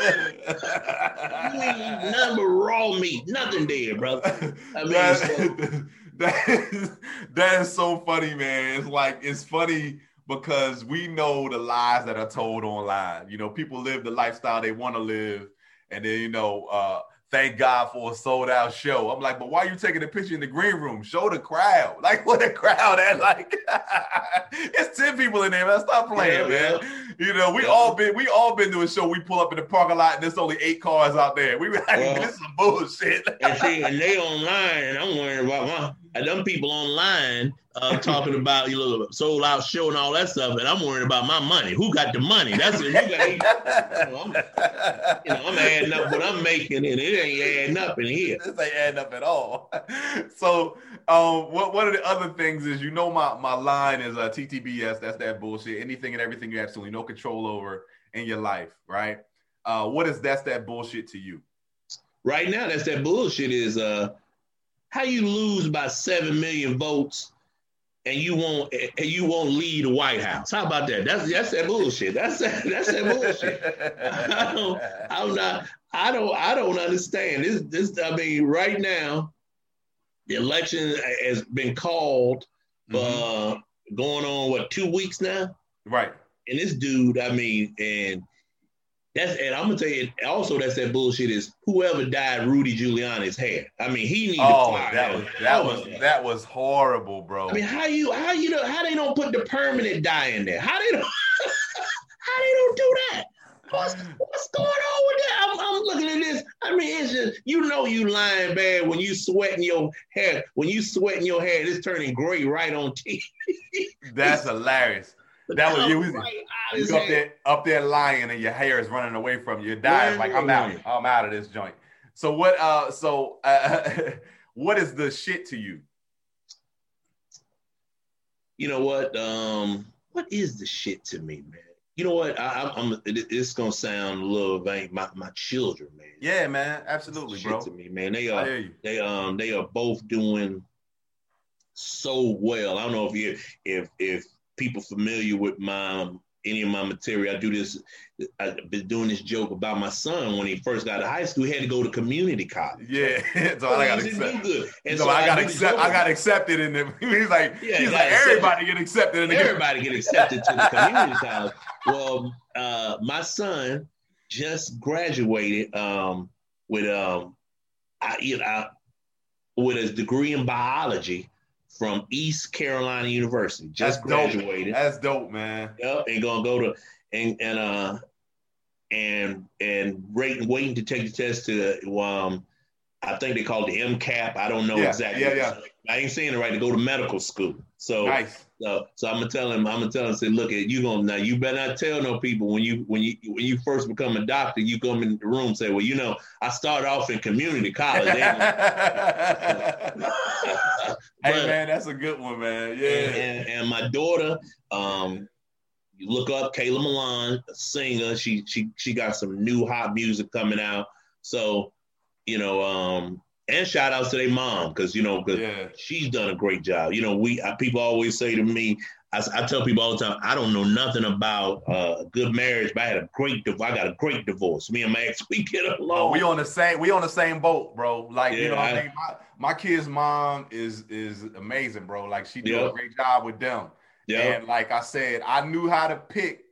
you ain't nothing but raw meat. Nothing dead, brother. I mean, that, so, that, is, that is so funny, man. It's like it's funny because we know the lies that are told online. You know, people live the lifestyle they want to live, and then you know, uh, thank God for a sold out show. I'm like, but why are you taking a picture in the green room? Show the crowd. Like, what the crowd at? Like, it's 10 people in there, man. Stop playing, yeah, man. Yeah. You know, we yeah. all been we all been to a show. We pull up in the parking lot and there's only eight cars out there. We like, well, this is some bullshit. and see, and they online, and I'm worrying about my and them people online uh, talking about you know sold out show and all that stuff, and I'm worried about my money. Who got the money? That's it. You, got, you, know, I'm, you know, I'm adding up what I'm making, and it ain't adding up in here. This ain't adding up at all. So, um, what one of the other things is, you know, my my line is uh, TTBS. That's that bullshit. Anything and everything you absolutely no control over in your life, right? Uh, what is that's that bullshit to you? Right now, that's that bullshit. Is uh, how you lose by seven million votes and you won't and you won't lead the White House. How about that? That's that's that bullshit. That's that, that's that bullshit. I don't, I'm not. I don't. I don't understand this. This. I mean, right now, the election has been called. Mm-hmm. Uh, going on what two weeks now? Right. And this dude, I mean, and that's and I'm gonna tell you also that's that bullshit is whoever dyed Rudy Giuliani's hair. I mean, he needs oh, to. That was that was that was horrible, bro. I mean, how you how you know how they don't put the permanent dye in there? How they don't how they don't do that? What's what's going on with that? I'm, I'm I'm looking at this. I mean, it's just you know you lying bad when you sweating your hair. When you sweating your hair, it's turning gray right on TV. That's hilarious. That was you. Was, right you up there, up there lying, and your hair is running away from you. You're dying. Like I'm out. I'm out of this joint. So what? Uh, so uh, what is the shit to you? You know what? Um, what is the shit to me, man? You know what? I, am It's gonna sound a little vain. My my children, man. Yeah, man. Absolutely, shit bro. To me, man. They are. They um. They are both doing so well. I don't know if you if if people familiar with my any of my material. I do this. I've been doing this joke about my son when he first got to high school. He had to go to community college. Yeah, so I got accepted. And so, so I got accept, I got accepted in the. He's like, yeah, he's like everybody get accepted in the. Everybody get accepted to the community college. Well, uh, my son just graduated um, with um, I, you know, with a degree in biology from East Carolina University. Just That's graduated. Dope. That's dope, man. Yep, and gonna go to and and uh and and waiting waiting to take the test to um I think they call it the MCAT. I don't know yeah, exactly. Yeah, yeah. I ain't saying it right to go to medical school. So nice. So, so I'm gonna tell him. I'm gonna tell him. Say, look, at you gonna now. You better not tell no people when you when you when you first become a doctor. You come in the room. Say, well, you know, I started off in community college. hey man, that's a good one, man. Yeah. And, and, and my daughter, um, you look up Kayla Milan, a singer. She she she got some new hot music coming out. So, you know, um, and shout outs to their mom because you know because yeah. she's done a great job. You know, we I, people always say to me, I, I, tell people all the time, I don't know nothing about uh, good marriage, but I had a great divorce. I got a great divorce. Me and my ex, we get along. Oh, we on the same we on the same boat, bro. Like yeah, you know, I, I think my, my kid's mom is is amazing, bro. Like she did a great job with them. Yeah. And like I said, I knew how to pick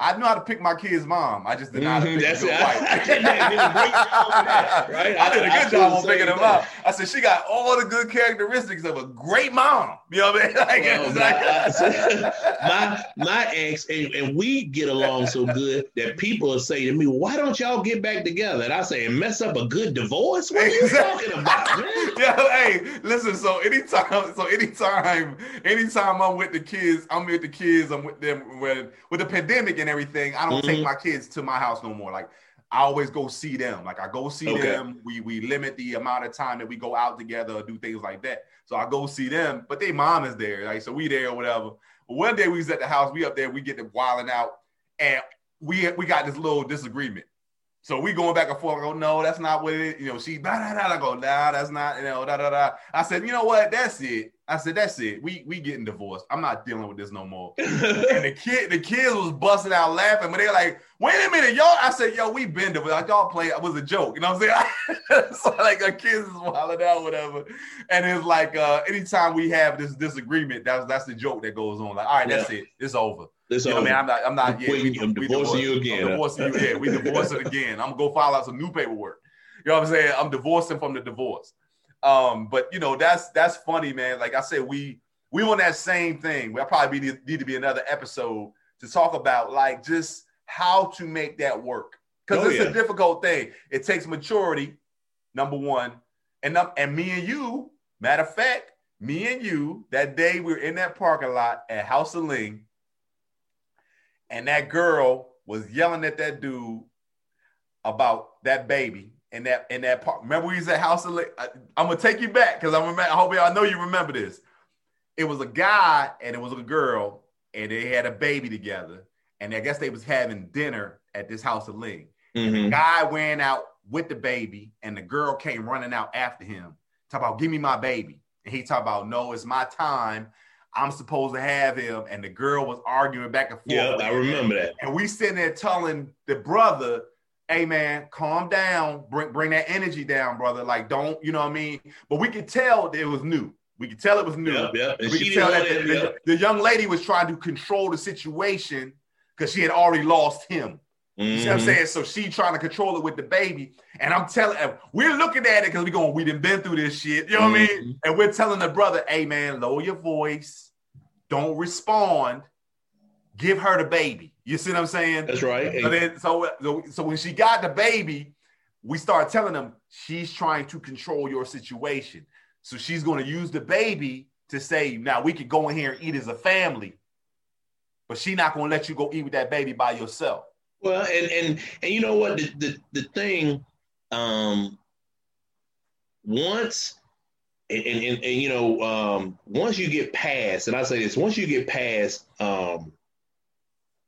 I know how to pick my kid's mom. I just did not mm-hmm, a good wife. I, did a great that, right? I, did a good job on picking them up. I said she got all the good characteristics of a great mom. You know what I mean? Like, well, like my, my ex and, and, we get along so good that people say to me, "Why don't y'all get back together?" And I say, "And mess up a good divorce? What are you talking about?" Man? Yeah, hey, listen. So anytime, so anytime, anytime I'm with the kids, I'm with the kids. I'm with them when with the pandemic and everything, I don't mm-hmm. take my kids to my house no more. Like I always go see them. Like I go see okay. them. We we limit the amount of time that we go out together or do things like that. So I go see them, but their mom is there. Like so we there or whatever. One day we was at the house, we up there, we get the wilding out, and we we got this little disagreement. So we going back and forth. I go, no, that's not what it is. You know, she da da da. I go, nah, that's not. You know, da da da. I said, you know what? That's it. I said, that's it. We we getting divorced. I'm not dealing with this no more. and the kid, the kids was busting out laughing, but they're like, wait a minute, y'all. I said, yo, we been divorced. Like, y'all play it was a joke. You know what I'm saying? so like the kids is wilding out, whatever. And it's like uh anytime we have this disagreement, that's that's the joke that goes on. Like, all right, that's yeah. it. It's over. It's you know over. I mean, I'm not, I'm not, yeah, we, I'm we divorcing you again. I'm divorcing you, yeah, we divorcing again. I'm gonna go file out some new paperwork. You know what I'm saying? I'm divorcing from the divorce. Um, but you know, that's that's funny, man. Like I said, we we on that same thing. We'll probably be, need to be another episode to talk about like just how to make that work because oh, it's yeah. a difficult thing. It takes maturity, number one, and and me and you. Matter of fact, me and you that day we were in that parking lot at House of Ling, and that girl was yelling at that dude about that baby in that in that park. Remember we was at House of? I, am gonna take you back because I'm I hope y'all know you remember this it was a guy and it was a girl, and they had a baby together. And I guess they was having dinner at this house of Ling. Mm-hmm. And the mm-hmm. guy went out with the baby, and the girl came running out after him. Talk about, give me my baby. And he talked about, no, it's my time. I'm supposed to have him. And the girl was arguing back and forth. Yeah, I remember that. And we sitting there telling the brother, hey man, calm down, bring bring that energy down, brother. Like, don't, you know what I mean? But we could tell it was new. We could tell it was new. We could tell that the, young lady was trying to control the situation because she had already lost him. Mm-hmm. You see what I'm mm-hmm. saying? So she trying to control it with the baby. And I'm telling we're looking at it because we going, we done been through this shit. You know what mm-hmm. I mean? Mm-hmm. And we're telling the brother, hey man, lower your voice, don't respond, give her the baby. You see what I'm saying? That's right. So then so, so when she got the baby, we start telling them she's trying to control your situation. So she's going to use the baby to say, now we can go in here and eat as a family, but she's not going to let you go eat with that baby by yourself. Well, and and and you know what the the, the thing, um, once and, and, and, and, you know, um, once you get past, and I say this, once you get past um,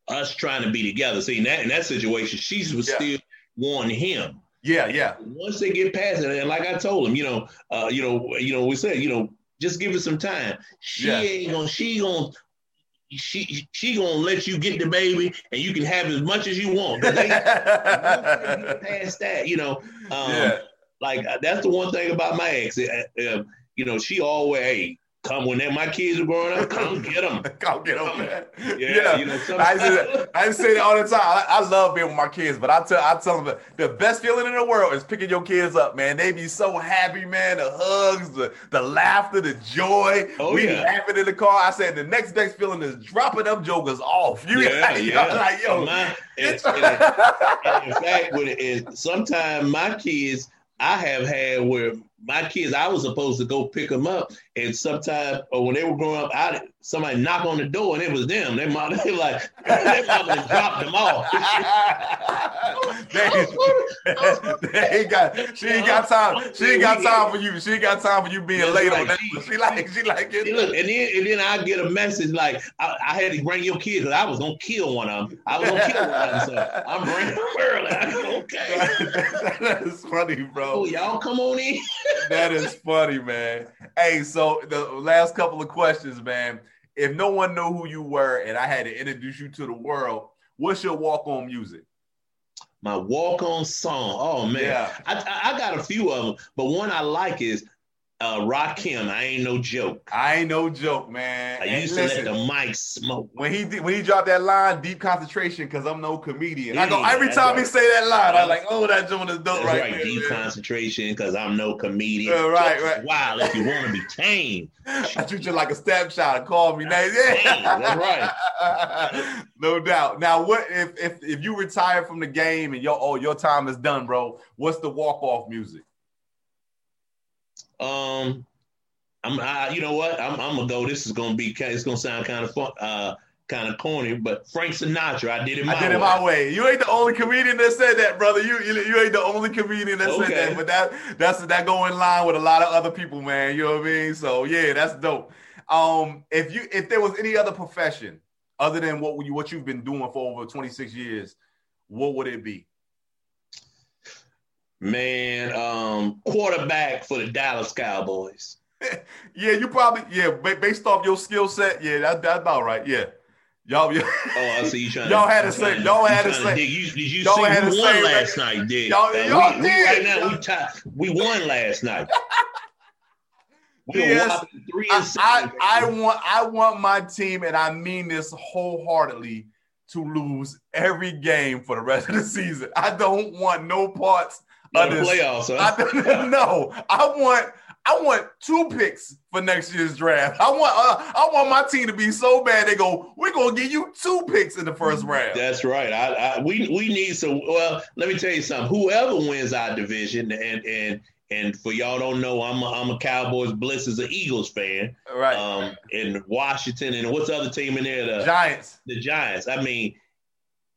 us trying to be together, see, in that in that situation, she was yeah. still wanting him. Yeah, yeah. Once they get past it, and like I told him, you know, uh, you know, you know, we said, you know, just give it some time. She yeah. ain't gonna, she gonna, she she gonna let you get the baby, and you can have as much as you want. They, past that, you know. Um, yeah like uh, that's the one thing about my ex. Uh, uh, you know, she always hey, come when my kids were growing up, come get them. come get them, man. Yeah, yeah. You know, I, say, I say that all the time. I, I, love being with my kids, but I tell I tell them the, best feeling in the world is picking your kids up, man. They be so happy, man. The hugs, the, the laughter, the joy. Oh, we yeah. laughing in the car. I said the next best feeling is dropping them jokers off. You yeah, like, yeah. like yo. My, and, and, and in fact, when it is sometimes my kids I have had where my kids, I was supposed to go pick them up, and sometimes, or when they were growing up, I somebody knock on the door and it was them. They mom, they like, they mom dropped them off. they, they ain't got, she ain't got time. She ain't got time for you. She ain't got time for you being late like, on that. She, she like, she like it. Look, and then and then I get a message like, I, I had to bring your kids because I was gonna kill one of them. I was gonna kill one of them. So I'm bringing them early. I okay. that is funny, bro. Oh, y'all come on in. that is funny, man. Hey, so the last couple of questions, man if no one knew who you were and I had to introduce you to the world, what's your walk on music? My walk on song. Oh man, yeah. I, I got a few of them, but one I like is uh, Rakim, I ain't no joke. I ain't no joke, man. I used and to listen, let the mic smoke. When he when he dropped that line, deep concentration, because I'm no comedian. Yeah, I go every time right. he say that line, I'm like, oh, that joint is dope right, right there, Deep man. concentration, because I'm no comedian. Yeah, right, right. Wow, if you want to be tame. I treat you like a stepchild. Call me. Yeah, that's right. no doubt. Now, what if if if you retire from the game and your oh your time is done, bro? What's the walk off music? Um, I'm, I, you know what? I'm, I'm gonna go. This is gonna be. It's gonna sound kind of fun, uh, kind of corny, but Frank Sinatra. I did it. I did way. it my way. You ain't the only comedian that said that, brother. You you, you ain't the only comedian that okay. said that. But that that's that go in line with a lot of other people, man. You know what I mean? So yeah, that's dope. Um, if you if there was any other profession other than what you what you've been doing for over 26 years, what would it be? Man, um, quarterback for the Dallas Cowboys. yeah, you probably yeah, based off your skill set, yeah, that, that's about right. Yeah. Y'all, y'all, oh, I see you trying. Y'all had to say. Y'all had to say. You, did you y'all see had we won last night? Did y'all, y'all we, did. Right now, we, tied, we won last night. We yes, three and I, I, I want I want my team, and I mean this wholeheartedly, to lose every game for the rest of the season. I don't want no parts of the playoffs. Huh? I, no, I want I want two picks for next year's draft. I want uh, I want my team to be so bad they go, we're gonna give you two picks in the first round. That's right. I, I we we need some. Well, let me tell you something. Whoever wins our division, and and and for y'all don't know, I'm a, I'm a Cowboys Bliss is an Eagles fan. Right. Um, in Washington, and what's the other team in there? The Giants. The Giants. I mean,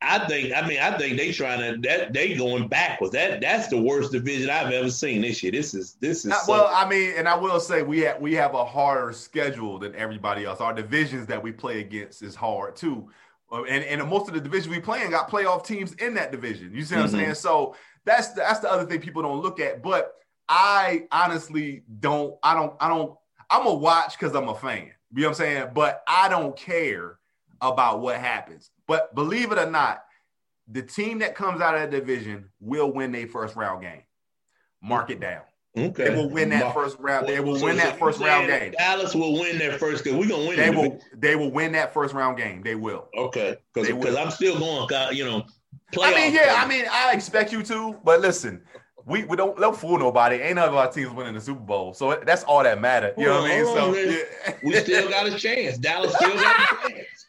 I think I mean I think they trying to that they going backwards. That that's the worst division I've ever seen this year. This is this is so- well. I mean, and I will say we have we have a harder schedule than everybody else. Our divisions that we play against is hard too, uh, and and most of the division we play in got playoff teams in that division. You see what mm-hmm. I'm saying? So that's the, that's the other thing people don't look at. But I honestly don't. I don't. I don't. I'm a watch because I'm a fan. You know what I'm saying? But I don't care about what happens. But believe it or not, the team that comes out of the division will win their first round game. Mark it down. Okay. They will win that first round. They will so win that first round game. Dallas will win their first game. We're gonna win. They will. They will win that first round game. They will. Okay. Because because I'm still going. You know. I mean, yeah. I mean, I expect you to. But listen, we, we don't don't fool nobody. Ain't none of our teams winning the Super Bowl, so that's all that matter. You know what I mean? So yeah. we still got a chance. Dallas still got a chance.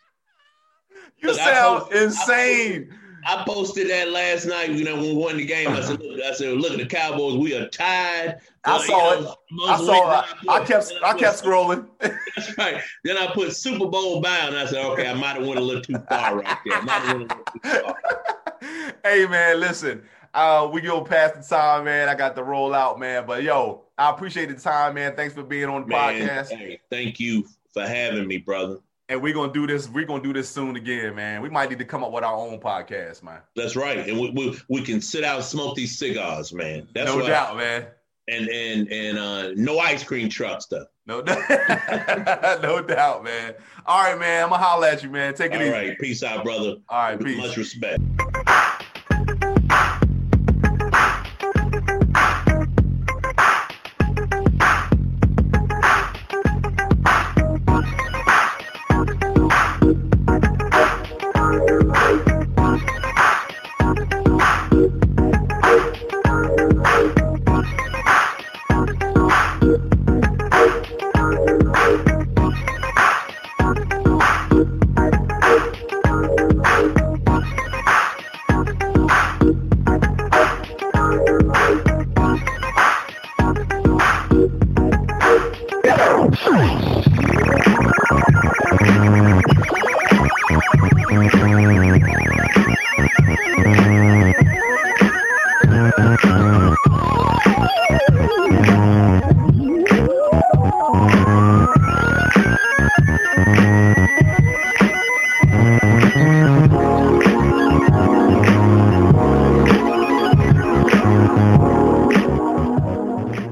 You sound insane. I posted that last night. You know, when we won the game, I said, look, I said, look at the Cowboys. We are tied. I So, saw you know, it. I saw it. I put- kept I put- kept scrolling. That's right. Then I put Super Bowl bound. I said, okay, I might have went a little too far right there. Might have went a little too far. hey man, listen. Uh, we go past the time, man. I got the roll out, man. But yo, I appreciate the time, man. Thanks for being on the Man, podcast. hey, thank you for having me, brother. And we're gonna do this. We're gonna do this soon again, man. We might need to come up with our own podcast, man. That's right. And we, we, we can sit out and smoke these cigars, man. That's no doubt, man. And and and uh, no ice cream truck stuff. No, no doubt, man. All right, man. I'm gonna holler at you, man. Take it All easy. right. Peace out, brother. All right, With peace. Much respect.